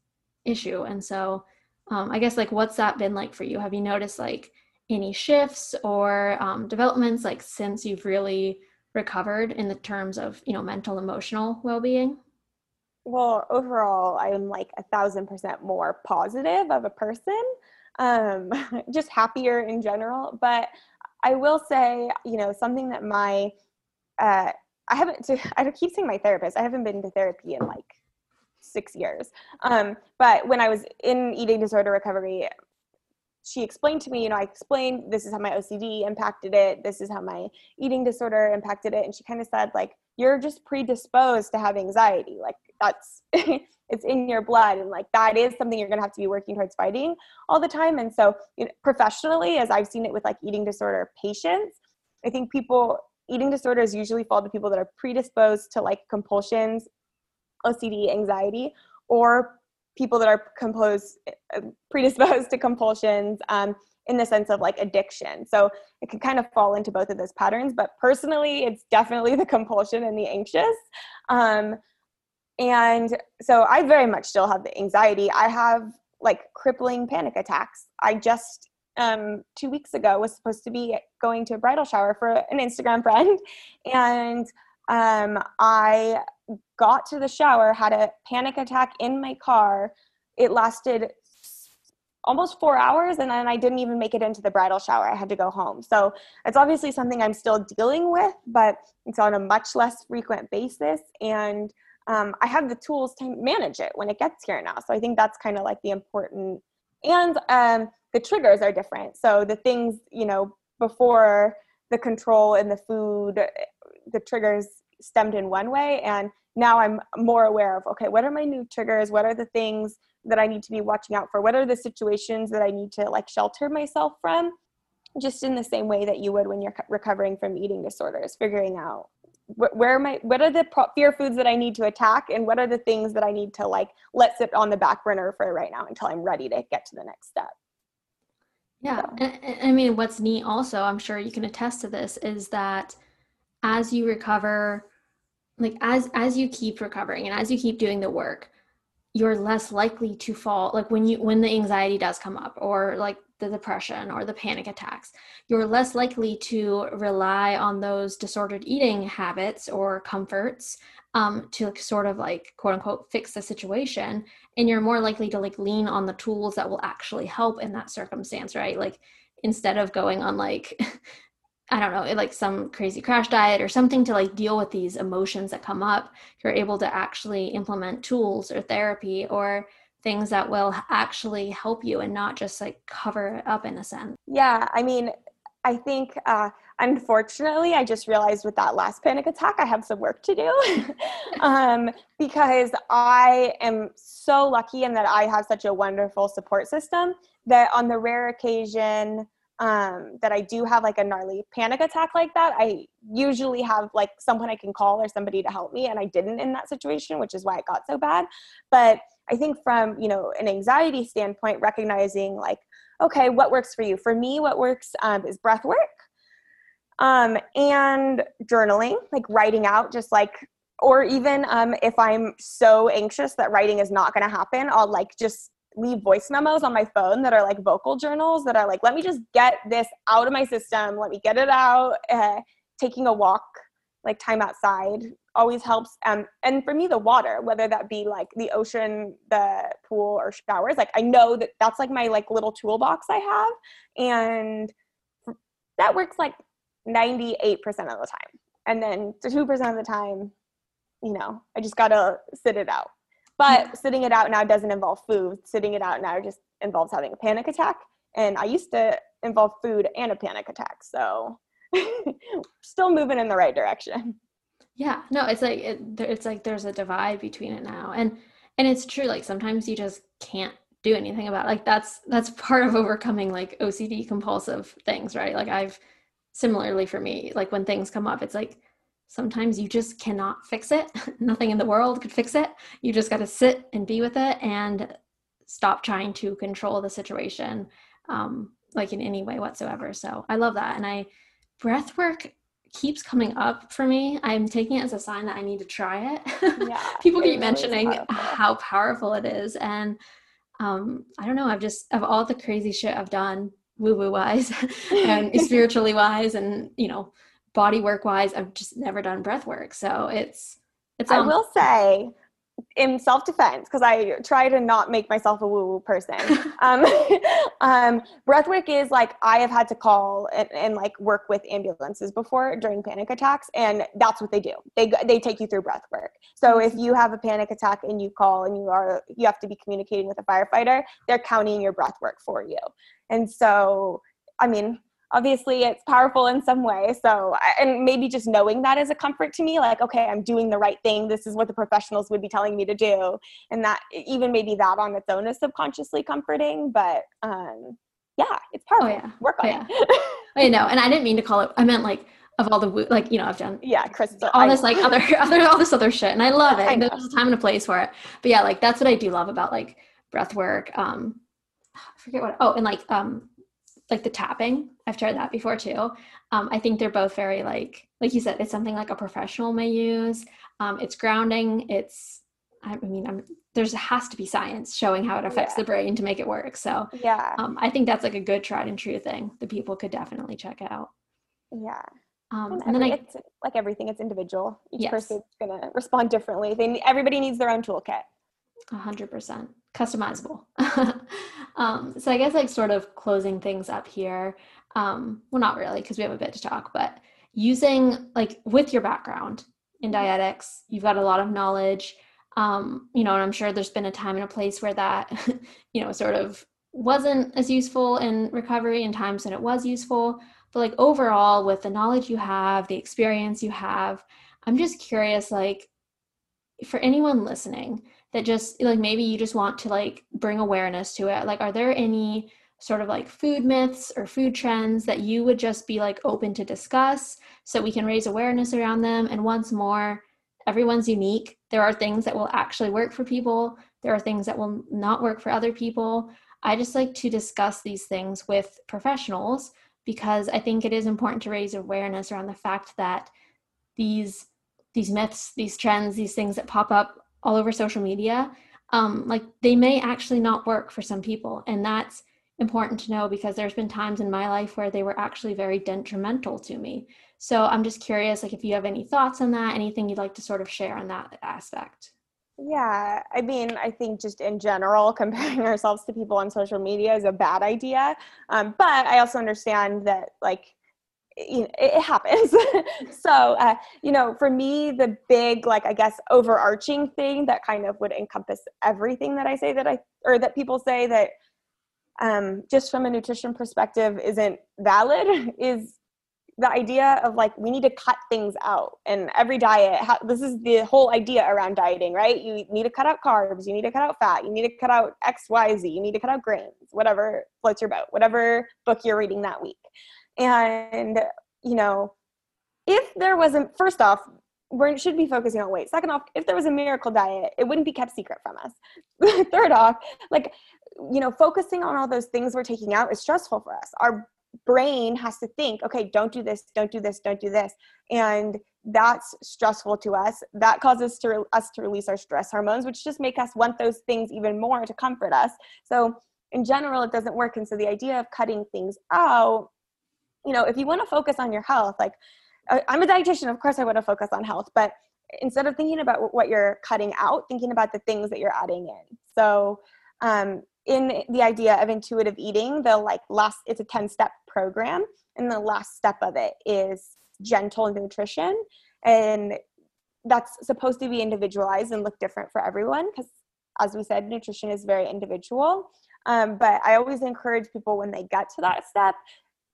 issue. And so, um, I guess, like, what's that been like for you? Have you noticed like any shifts or um, developments like since you've really recovered in the terms of, you know, mental, emotional well being? Well, overall, I am like a thousand percent more positive of a person, um, just happier in general. But I will say, you know, something that my, uh, I haven't, I keep saying my therapist, I haven't been to therapy in like six years. Um, but when I was in eating disorder recovery, she explained to me, you know, I explained this is how my OCD impacted it, this is how my eating disorder impacted it. And she kind of said, like, you're just predisposed to have anxiety. Like, that's it's in your blood and like that is something you're going to have to be working towards fighting all the time and so you know, professionally as i've seen it with like eating disorder patients i think people eating disorders usually fall to people that are predisposed to like compulsions ocd anxiety or people that are composed uh, predisposed to compulsions um, in the sense of like addiction. So it can kind of fall into both of those patterns but personally it's definitely the compulsion and the anxious um, and so I very much still have the anxiety. I have like crippling panic attacks. I just um, two weeks ago was supposed to be going to a bridal shower for an Instagram friend, and um, I got to the shower, had a panic attack in my car. It lasted almost four hours and then I didn't even make it into the bridal shower. I had to go home. So it's obviously something I'm still dealing with, but it's on a much less frequent basis. And um, I have the tools to manage it when it gets here now. So I think that's kind of like the important, and um, the triggers are different. So the things, you know, before the control and the food, the triggers stemmed in one way. And now I'm more aware of, okay, what are my new triggers? What are the things that I need to be watching out for? What are the situations that I need to like shelter myself from? Just in the same way that you would when you're recovering from eating disorders, figuring out where am I, what are the pro- fear foods that I need to attack and what are the things that I need to like let sit on the back burner for right now until I'm ready to get to the next step. Yeah. So. And, I mean, what's neat also, I'm sure you can attest to this, is that as you recover, like as as you keep recovering and as you keep doing the work, you're less likely to fall like when you when the anxiety does come up or like the depression or the panic attacks you're less likely to rely on those disordered eating habits or comforts um, to like, sort of like quote unquote fix the situation. And you're more likely to like lean on the tools that will actually help in that circumstance right? Like instead of going on like I don't know, like some crazy crash diet or something to like deal with these emotions that come up, you're able to actually implement tools or therapy or things that will actually help you and not just like cover it up in a sense. Yeah, I mean, I think uh, unfortunately, I just realized with that last panic attack, I have some work to do um, because I am so lucky in that I have such a wonderful support system that on the rare occasion um, that I do have like a gnarly panic attack like that, I usually have like someone I can call or somebody to help me. And I didn't in that situation, which is why it got so bad. But I think from, you know, an anxiety standpoint, recognizing like, okay, what works for you? For me, what works um, is breath work um, and journaling, like writing out just like or even um, if i'm so anxious that writing is not going to happen i'll like just leave voice memos on my phone that are like vocal journals that are like, let me just get this out of my system. Let me get it out. Uh, taking a walk, like time outside, always helps. Um, and for me, the water, whether that be like the ocean, the pool, or showers, like I know that that's like my like little toolbox I have, and that works like ninety eight percent of the time. And then the two percent of the time, you know, I just gotta sit it out. But sitting it out now doesn't involve food. Sitting it out now just involves having a panic attack. And I used to involve food and a panic attack. So still moving in the right direction. Yeah, no, it's like it, it's like there's a divide between it now, and and it's true. Like sometimes you just can't do anything about. It. Like that's that's part of overcoming like OCD compulsive things, right? Like I've similarly for me, like when things come up, it's like sometimes you just cannot fix it. Nothing in the world could fix it. You just got to sit and be with it and stop trying to control the situation, um, like in any way whatsoever. So I love that. And I, breath work keeps coming up for me. I'm taking it as a sign that I need to try it. Yeah, People keep mentioning powerful. how powerful it is. And um, I don't know, I've just, of all the crazy shit I've done, woo woo wise and spiritually wise, and, you know, body work wise, I've just never done breath work. So it's, it's, I will say in self defense, because I try to not make myself a woo woo person. um, um, breath work is like I have had to call and, and, like work with ambulances before during panic attacks, and that's what they do. They they take you through breath work. So if you have a panic attack and you call and you are you have to be communicating with a firefighter, they're counting your breath work for you. And so, I mean, obviously it's powerful in some way. So and maybe just knowing that is a comfort to me like okay i'm doing the right thing. This is what the professionals would be telling me to do. And that even maybe that on its own is subconsciously comforting but um yeah it's powerful. oh, yeah. work on yeah. it. I know. And i didn't mean to call it i meant like of all the like you know I've done yeah crystal all this like other other all this other shit and I love it. I there's a time and a place for it. But yeah like that's what I do love about like breath work um I forget what oh and like um like the tapping i've tried that before too. Um, i think they're both very like like you said it's something like a professional may use. Um, it's grounding it's i mean I'm, there's has to be science showing how it affects yeah. the brain to make it work. So yeah. um, i think that's like a good tried and true thing that people could definitely check out. Yeah. Um, and, and then I, it's like everything it's individual. Each yes. person's going to respond differently. They everybody needs their own toolkit. A 100% customizable. um, so I guess like sort of closing things up here. Um, well, not really because we have a bit to talk, but using like with your background in mm-hmm. dietetics, you've got a lot of knowledge. Um, you know, and I'm sure there's been a time and a place where that, you know, sort of wasn't as useful in recovery and times when it was useful. But like overall, with the knowledge you have, the experience you have, I'm just curious, like for anyone listening, that just like maybe you just want to like bring awareness to it like are there any sort of like food myths or food trends that you would just be like open to discuss so we can raise awareness around them. And once more, everyone's unique. There are things that will actually work for people, there are things that will not work for other people. I just like to discuss these things with professionals because I think it is important to raise awareness around the fact that these these myths, these trends, these things that pop up all over social media, um, like they may actually not work for some people, and that's important to know because there's been times in my life where they were actually very detrimental to me. So I'm just curious, like if you have any thoughts on that, anything you'd like to sort of share on that aspect. Yeah, I mean, I think just in general, comparing ourselves to people on social media is a bad idea. Um, but I also understand that, like, know, it happens. so, uh, you know, for me, the big, like, I guess, overarching thing that kind of would encompass everything that I say that I, or that people say that um, just from a nutrition perspective isn't valid is the idea of like we need to cut things out. And every diet this is the whole idea around dieting right? You need to cut out carbs you need to cut out fat you need to cut out xyz you need to cut out grains whatever floats your boat whatever book you're reading that week. And you know if there wasn't first off we should be focusing on weight. Second off if there was a miracle diet it wouldn't be kept secret from us. Third off like you know focusing on all those things we're taking out is stressful for us. Our brain has to think okay don't do this don't do this don't do this. And that's stressful to us. That causes to, us to release our stress hormones which just make us want those things even more to comfort us. So in general it doesn't work. And so the idea of cutting things out you know if you want to focus on your health like i'm a dietitian of course i want to focus on health but instead of thinking about what you're cutting out thinking about the things that you're adding in. So um, in the idea of intuitive eating the like last it's a 10 step program and the last step of it is gentle nutrition and that's supposed to be individualized and look different for everyone because as we said nutrition is very individual um, but i always encourage people when they get to that step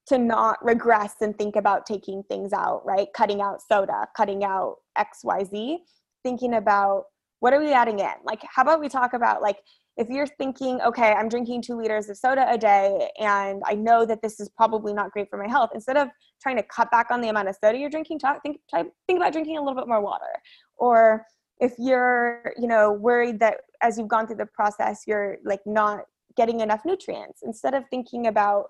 to not regress and think about taking things out right? Cutting out soda cutting out xyz thinking about what are we adding in? Like how about we talk about like if you're thinking, okay, I'm drinking two liters of soda a day and I know that this is probably not great for my health, instead of trying to cut back on the amount of soda you're drinking, talk, think, think about drinking a little bit more water. Or if you're, you know, worried that as you've gone through the process, you're like not getting enough nutrients, instead of thinking about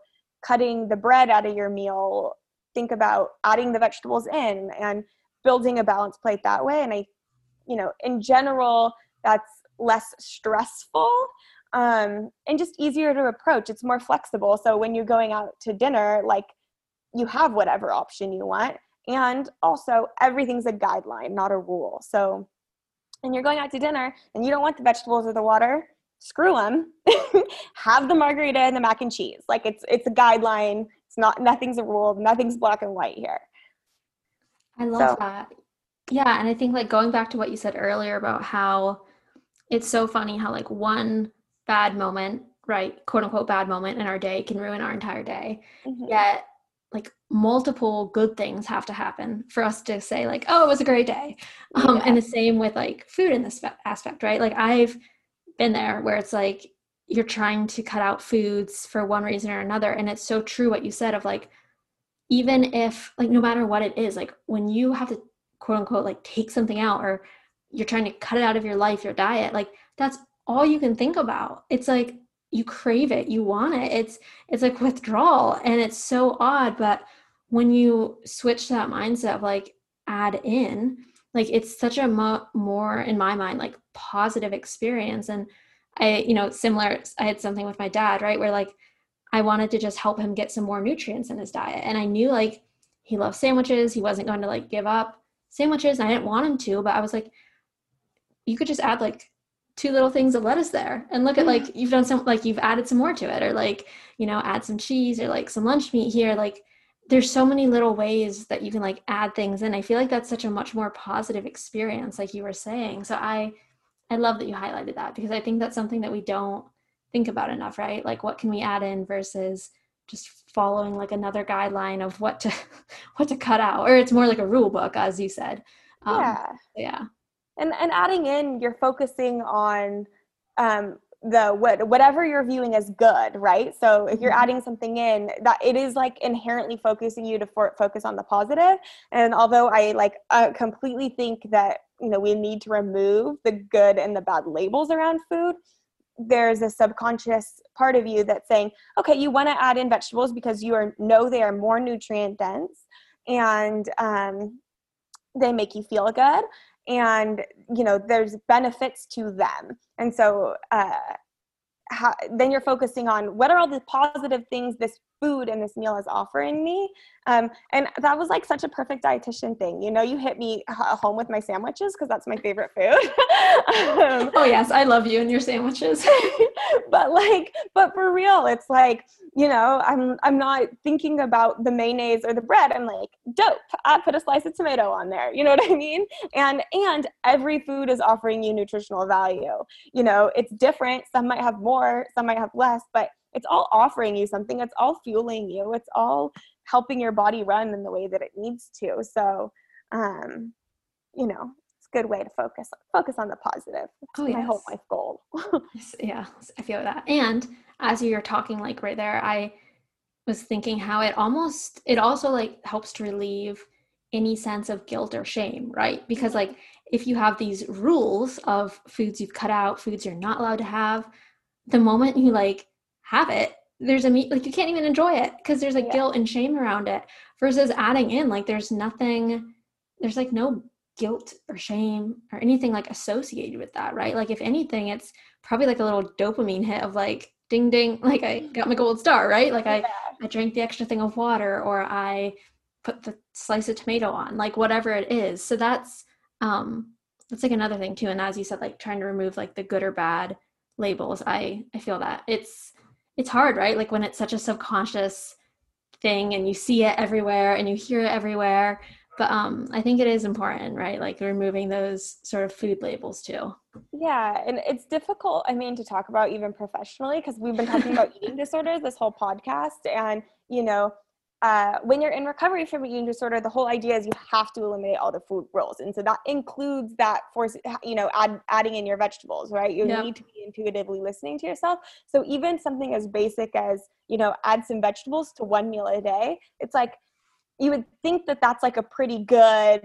cutting the bread out of your meal, think about adding the vegetables in and building a balanced plate that way. And I, you know, in general, that's less stressful um, and just easier to approach. It's more flexible. So when you're going out to dinner, like you have whatever option you want. And also, everything's a guideline, not a rule. So, and you're going out to dinner and you don't want the vegetables or the water, screw them. have the margarita and the mac and cheese. Like it's it's a guideline. It's not nothing's a rule. Nothing's black and white here. I love so. that. Yeah, and I think like going back to what you said earlier about how it's so funny how like one bad moment, right, quote unquote bad moment in our day can ruin our entire day. Mm-hmm. Yet like multiple good things have to happen for us to say like oh it was a great day um and the same with like food in this aspect right like i've been there where it's like you're trying to cut out foods for one reason or another and it's so true what you said of like even if like no matter what it is like when you have to quote unquote like take something out or you're trying to cut it out of your life, your diet, like that's all you can think about. It's like you crave it, you want it. It's it's like withdrawal and it's so odd, but when you switch that mindset of like add in, like it's such a mo- more in my mind like positive experience and I you know similar I had something with my dad, right? Where like I wanted to just help him get some more nutrients in his diet and I knew like he loves sandwiches, he wasn't going to like give up sandwiches. and I didn't want him to, but I was like you could just add like two little things of lettuce there and look at like you've done some like you've added some more to it or like you know add some cheese or like some lunch meat here like there's so many little ways that you can like add things in. I feel like that's such a much more positive experience like you were saying. So i i love that you highlighted that because i think that's something that we don't think about enough right? Like what can we add in versus just following like another guideline of what to what to cut out or it's more like a rule book as you said. Um, yeah. yeah and and adding in you're focusing on um, the what whatever you're viewing as good right? So if you're Mhm. adding something in that it is like inherently focusing you to for, focus on the positive. And although i like uh, completely think that you know we need to remove the good and the bad labels around food there's a subconscious part of you that's saying okay you want to add in vegetables because you are know they are more nutrient dense and um, they make you feel good and you know there's benefits to them. And so uh, how, then you're focusing on what are all the positive things this food and this meal is offering me. Um, and that was like such a perfect dietitian thing. You know you hit me h- home with my sandwiches because that's my favorite food. Um, Oh yes, I love you and your sandwiches. but like but for real it's like you know i'm i'm not thinking about the mayonnaise or the bread. I'm like dope i put a slice of tomato on there. You know what i mean? And and every food is offering you nutritional value. You know it's different. Some might have more some might have less but it's all offering you something it's all fueling you it's all helping your body run in the way that it needs to so um you know it's a good way to focus focus on the positive Oh, my whole life goal yeah, I feel that. And as you're talking like right there, I was thinking how it almost it also like helps to relieve any sense of guilt or shame, right? Because like if you have these rules of foods you've cut out, foods you're not allowed to have, the moment you like have it, there's a like you can't even enjoy it because there's like Yeah. guilt and shame around it versus adding in like there's nothing there's like no guilt or shame or anything like associated with that, right? Like if anything, it's probably like a little dopamine hit of like ding ding, like I got my gold star, right? Like I Yeah. I drank the extra thing of water or I put the slice of tomato on, like whatever it is. So that's um that's like another thing too. And as you said, like trying to remove like the good or bad labels. I I feel that. It's it's hard, right? Like when it's such a subconscious thing and you see it everywhere and you hear it everywhere. But um I think it is important, right? Like removing those sort of food labels too. Yeah, and it's difficult, I mean, to talk about even professionally because we've been talking about eating disorders this whole podcast. And, you know, uh, when you're in recovery from eating disorder, the whole idea is you have to eliminate all the food rules. And so that includes that force, you know, add, adding in your vegetables, right? You Yep. need to be intuitively listening to yourself. So even something as basic as, you know, add some vegetables to one meal a day, it's like, you would think that that's like a pretty good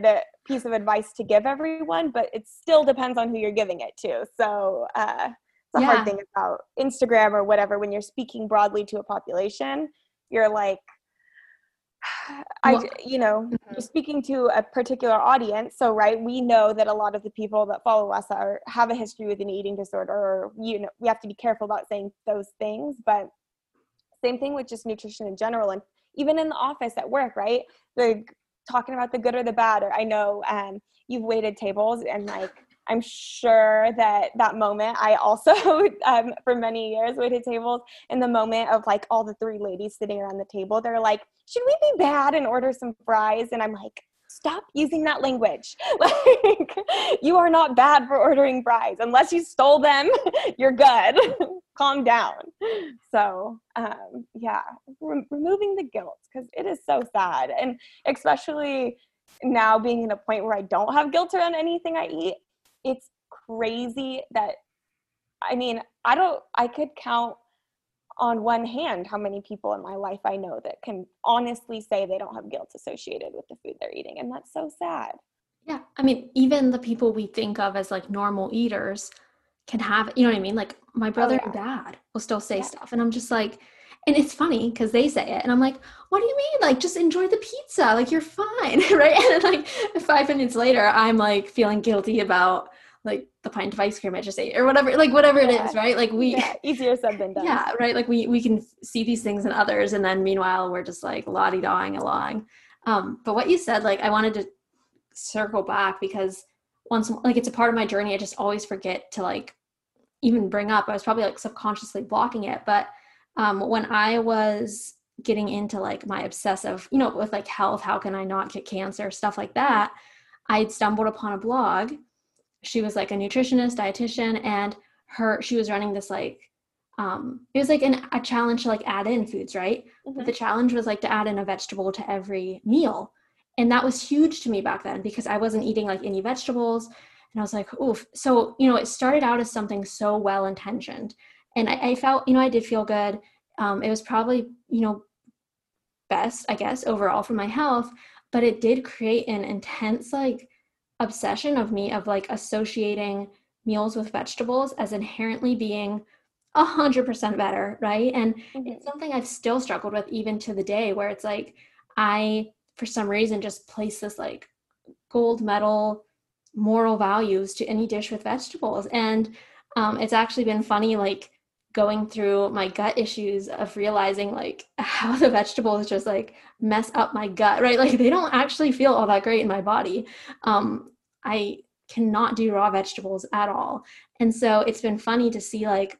piece of advice to give everyone, but it still depends on who you're giving it to. So uh, it's a Yeah. hard thing about Instagram or whatever when you're speaking broadly to a population. You're like, I, Well- you know, Mhm. speaking to a particular audience. So, right, we know that a lot of the people that follow us are have a history with an eating disorder. Or, you know, we have to be careful about saying those things. But same thing with just nutrition in general, and even in the office at work, right? The talking about the good or the bad. Or I know um, you've waited tables, and like I'm sure that that moment I also um, for many years waited tables. In the moment of like all the three ladies sitting around the table, they're like, "Should we be bad and order some fries?" And I'm like. Stop using that language. Like, you are not bad for ordering fries. Unless you stole them, you're good. Calm down. So, um, yeah, re- removing the guilt because it is so sad. And especially now being in a point where I don't have guilt around anything I eat, it's crazy that, I mean, I don't, I could count on one hand how many people in my life I know that can honestly say they don't have guilt associated with the food they're eating. And that's so sad. Yeah. I mean, even the people we think of as like normal eaters can have, you know what I mean? Like my oh, brother and dad will still say Yeah. stuff. And I'm just like, and it's funny because they say it. And I'm like, what do you mean? Like, just enjoy the pizza. Like, you're fine. right. And then, like, five minutes later, I'm like feeling guilty about like the pint of ice cream I just ate or whatever, like, whatever it Yeah. is. Right. Like, we, yeah, easier said than done. yeah right like we we can see these things in others and then meanwhile we're just like lottie dawing along um but what you said like i wanted to circle back because once like it's a part of my journey i just always forget to like even bring up i was probably like subconsciously blocking it but um when i was getting into like my obsessive you know with like health how can i not get cancer stuff like that i'd stumbled upon a blog she was like a nutritionist dietitian and her she was running this like um it was like an, a challenge to like add in foods right Mhm. but the challenge was like to add in a vegetable to every meal and that was huge to me back then because i wasn't eating like any vegetables and I was like, oof. So, you know, it started out as something so well intentioned. And I, I, felt, you know, I did feel good. Um, it was probably, you know, best, I guess, overall for my health, but it did create an intense like obsession of me of like associating meals with vegetables as inherently being a hundred percent better, right? And mm-hmm. it's something I've still struggled with even to the day where it's like I for some reason just place this like gold medal moral values to any dish with vegetables. And um, it's actually been funny, like going through my gut issues of realizing like how the vegetables just like mess up my gut, right? Like they don't actually feel all that great in my body. Um, I cannot do raw vegetables at all. And so it's been funny to see like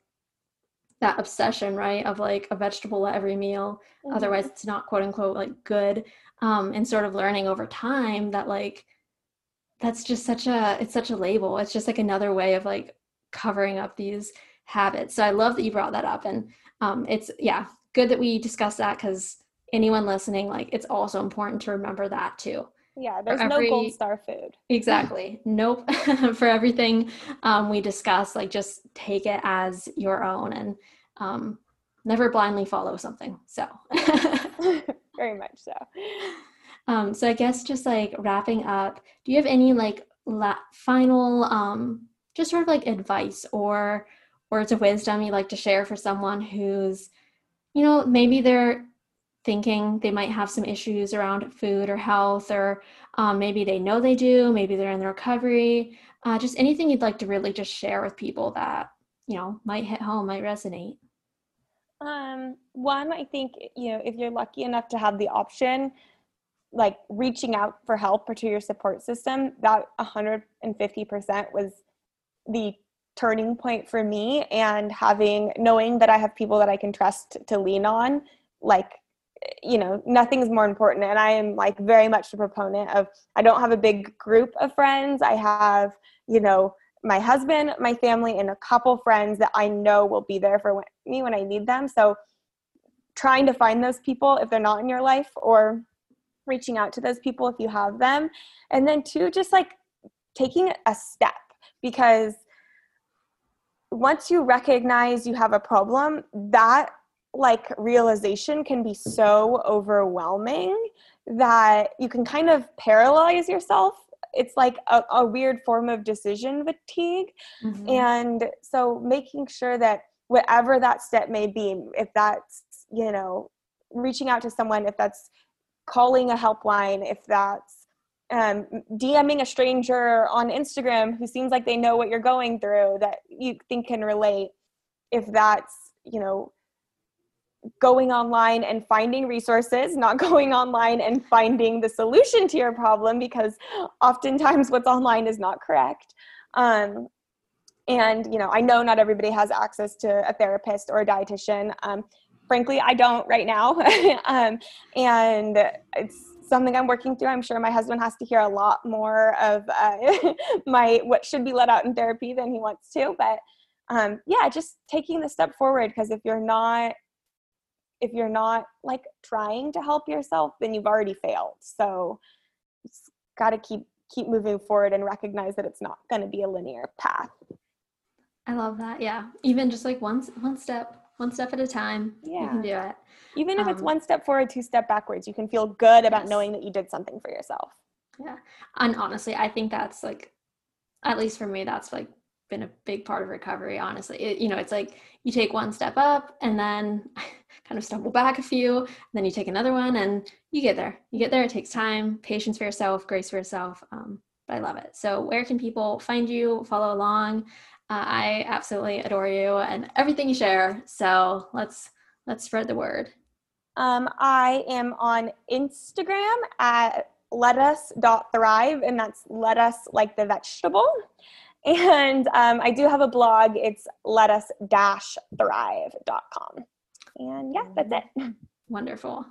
that obsession, right, of like a vegetable at every meal. Mm-hmm. Otherwise, it's not quote unquote like good. Um, and sort of learning over time that like that's just such a it's such a label. It's just like another way of like covering up these habits. So I love that you brought that up, and um, it's yeah good that we discuss that because anyone listening, like it's also important to remember that too. Yeah, there's every, no gold star food. Exactly. nope. For everything um, we discuss, like just take it as your own and um, never blindly follow something. So, very much so. Um, so I guess just like wrapping up, do you have any like la- final, um, just sort of like advice or words of wisdom you'd like to share for someone who's, you know, maybe they're thinking they might have some issues around food or health, or um, maybe they know they do, maybe they're in the recovery. Uh, just anything you'd like to really just share with people that you know might hit home, might resonate. Um, one, I think you know if you're lucky enough to have the option, like reaching out for help or to your support system, that 150% was the turning point for me and having knowing that I have people that I can trust to lean on like you know nothing's more important. And i am like very much a proponent of i don't have a big group of friends. I have you know my husband my family and a couple friends that i know will be there for me when i need them. So trying to find those people if they're not in your life or reaching out to those people if you have them. And then two just like taking a step because once you recognize you have a problem that like realization can be so overwhelming that you can kind of paralyze yourself it's like a, a weird form of decision fatigue mm-hmm. and so making sure that whatever that step may be if that's you know reaching out to someone if that's calling a helpline if that's um, DMing a stranger on Instagram who seems like they know what you're going through that you think can relate, if that's, you know, going online and finding resources, not going online and finding the solution to your problem because oftentimes what's online is not correct. Um, and you know, I know not everybody has access to a therapist or a dietitian. Um, frankly, I don't right now, um, and it's something I'm working through. I'm sure my husband has to hear a lot more of uh, my what should be let out in therapy than he wants to, but. Um, yeah, just taking the step forward because if you're not if you're not like trying to help yourself then you've already failed. So it's got to keep keep moving forward and recognize that it's not going to be a linear path. I love that yeah. Even just like one one step one step at a time yeah you can do it. Even if um, it's one step forward two step backwards you can feel good about yes. knowing that you did something for yourself. Yeah. And honestly i think that's like at least for me that's like been a big part of recovery honestly. It, you know it's like you take one step up and then kind of stumble back a few then you take another one and you get there. You get there it takes time patience for yourself grace for yourself um, but i love it. So where can people find you follow along? Uh, i absolutely adore you and everything you share. So let's let's spread the word. Um, i am on instagram at lettuce.thrive and that's lettuce like the vegetable and um, I do have a blog. It's lettuce-thrive.com. And yeah, that's it. Wonderful.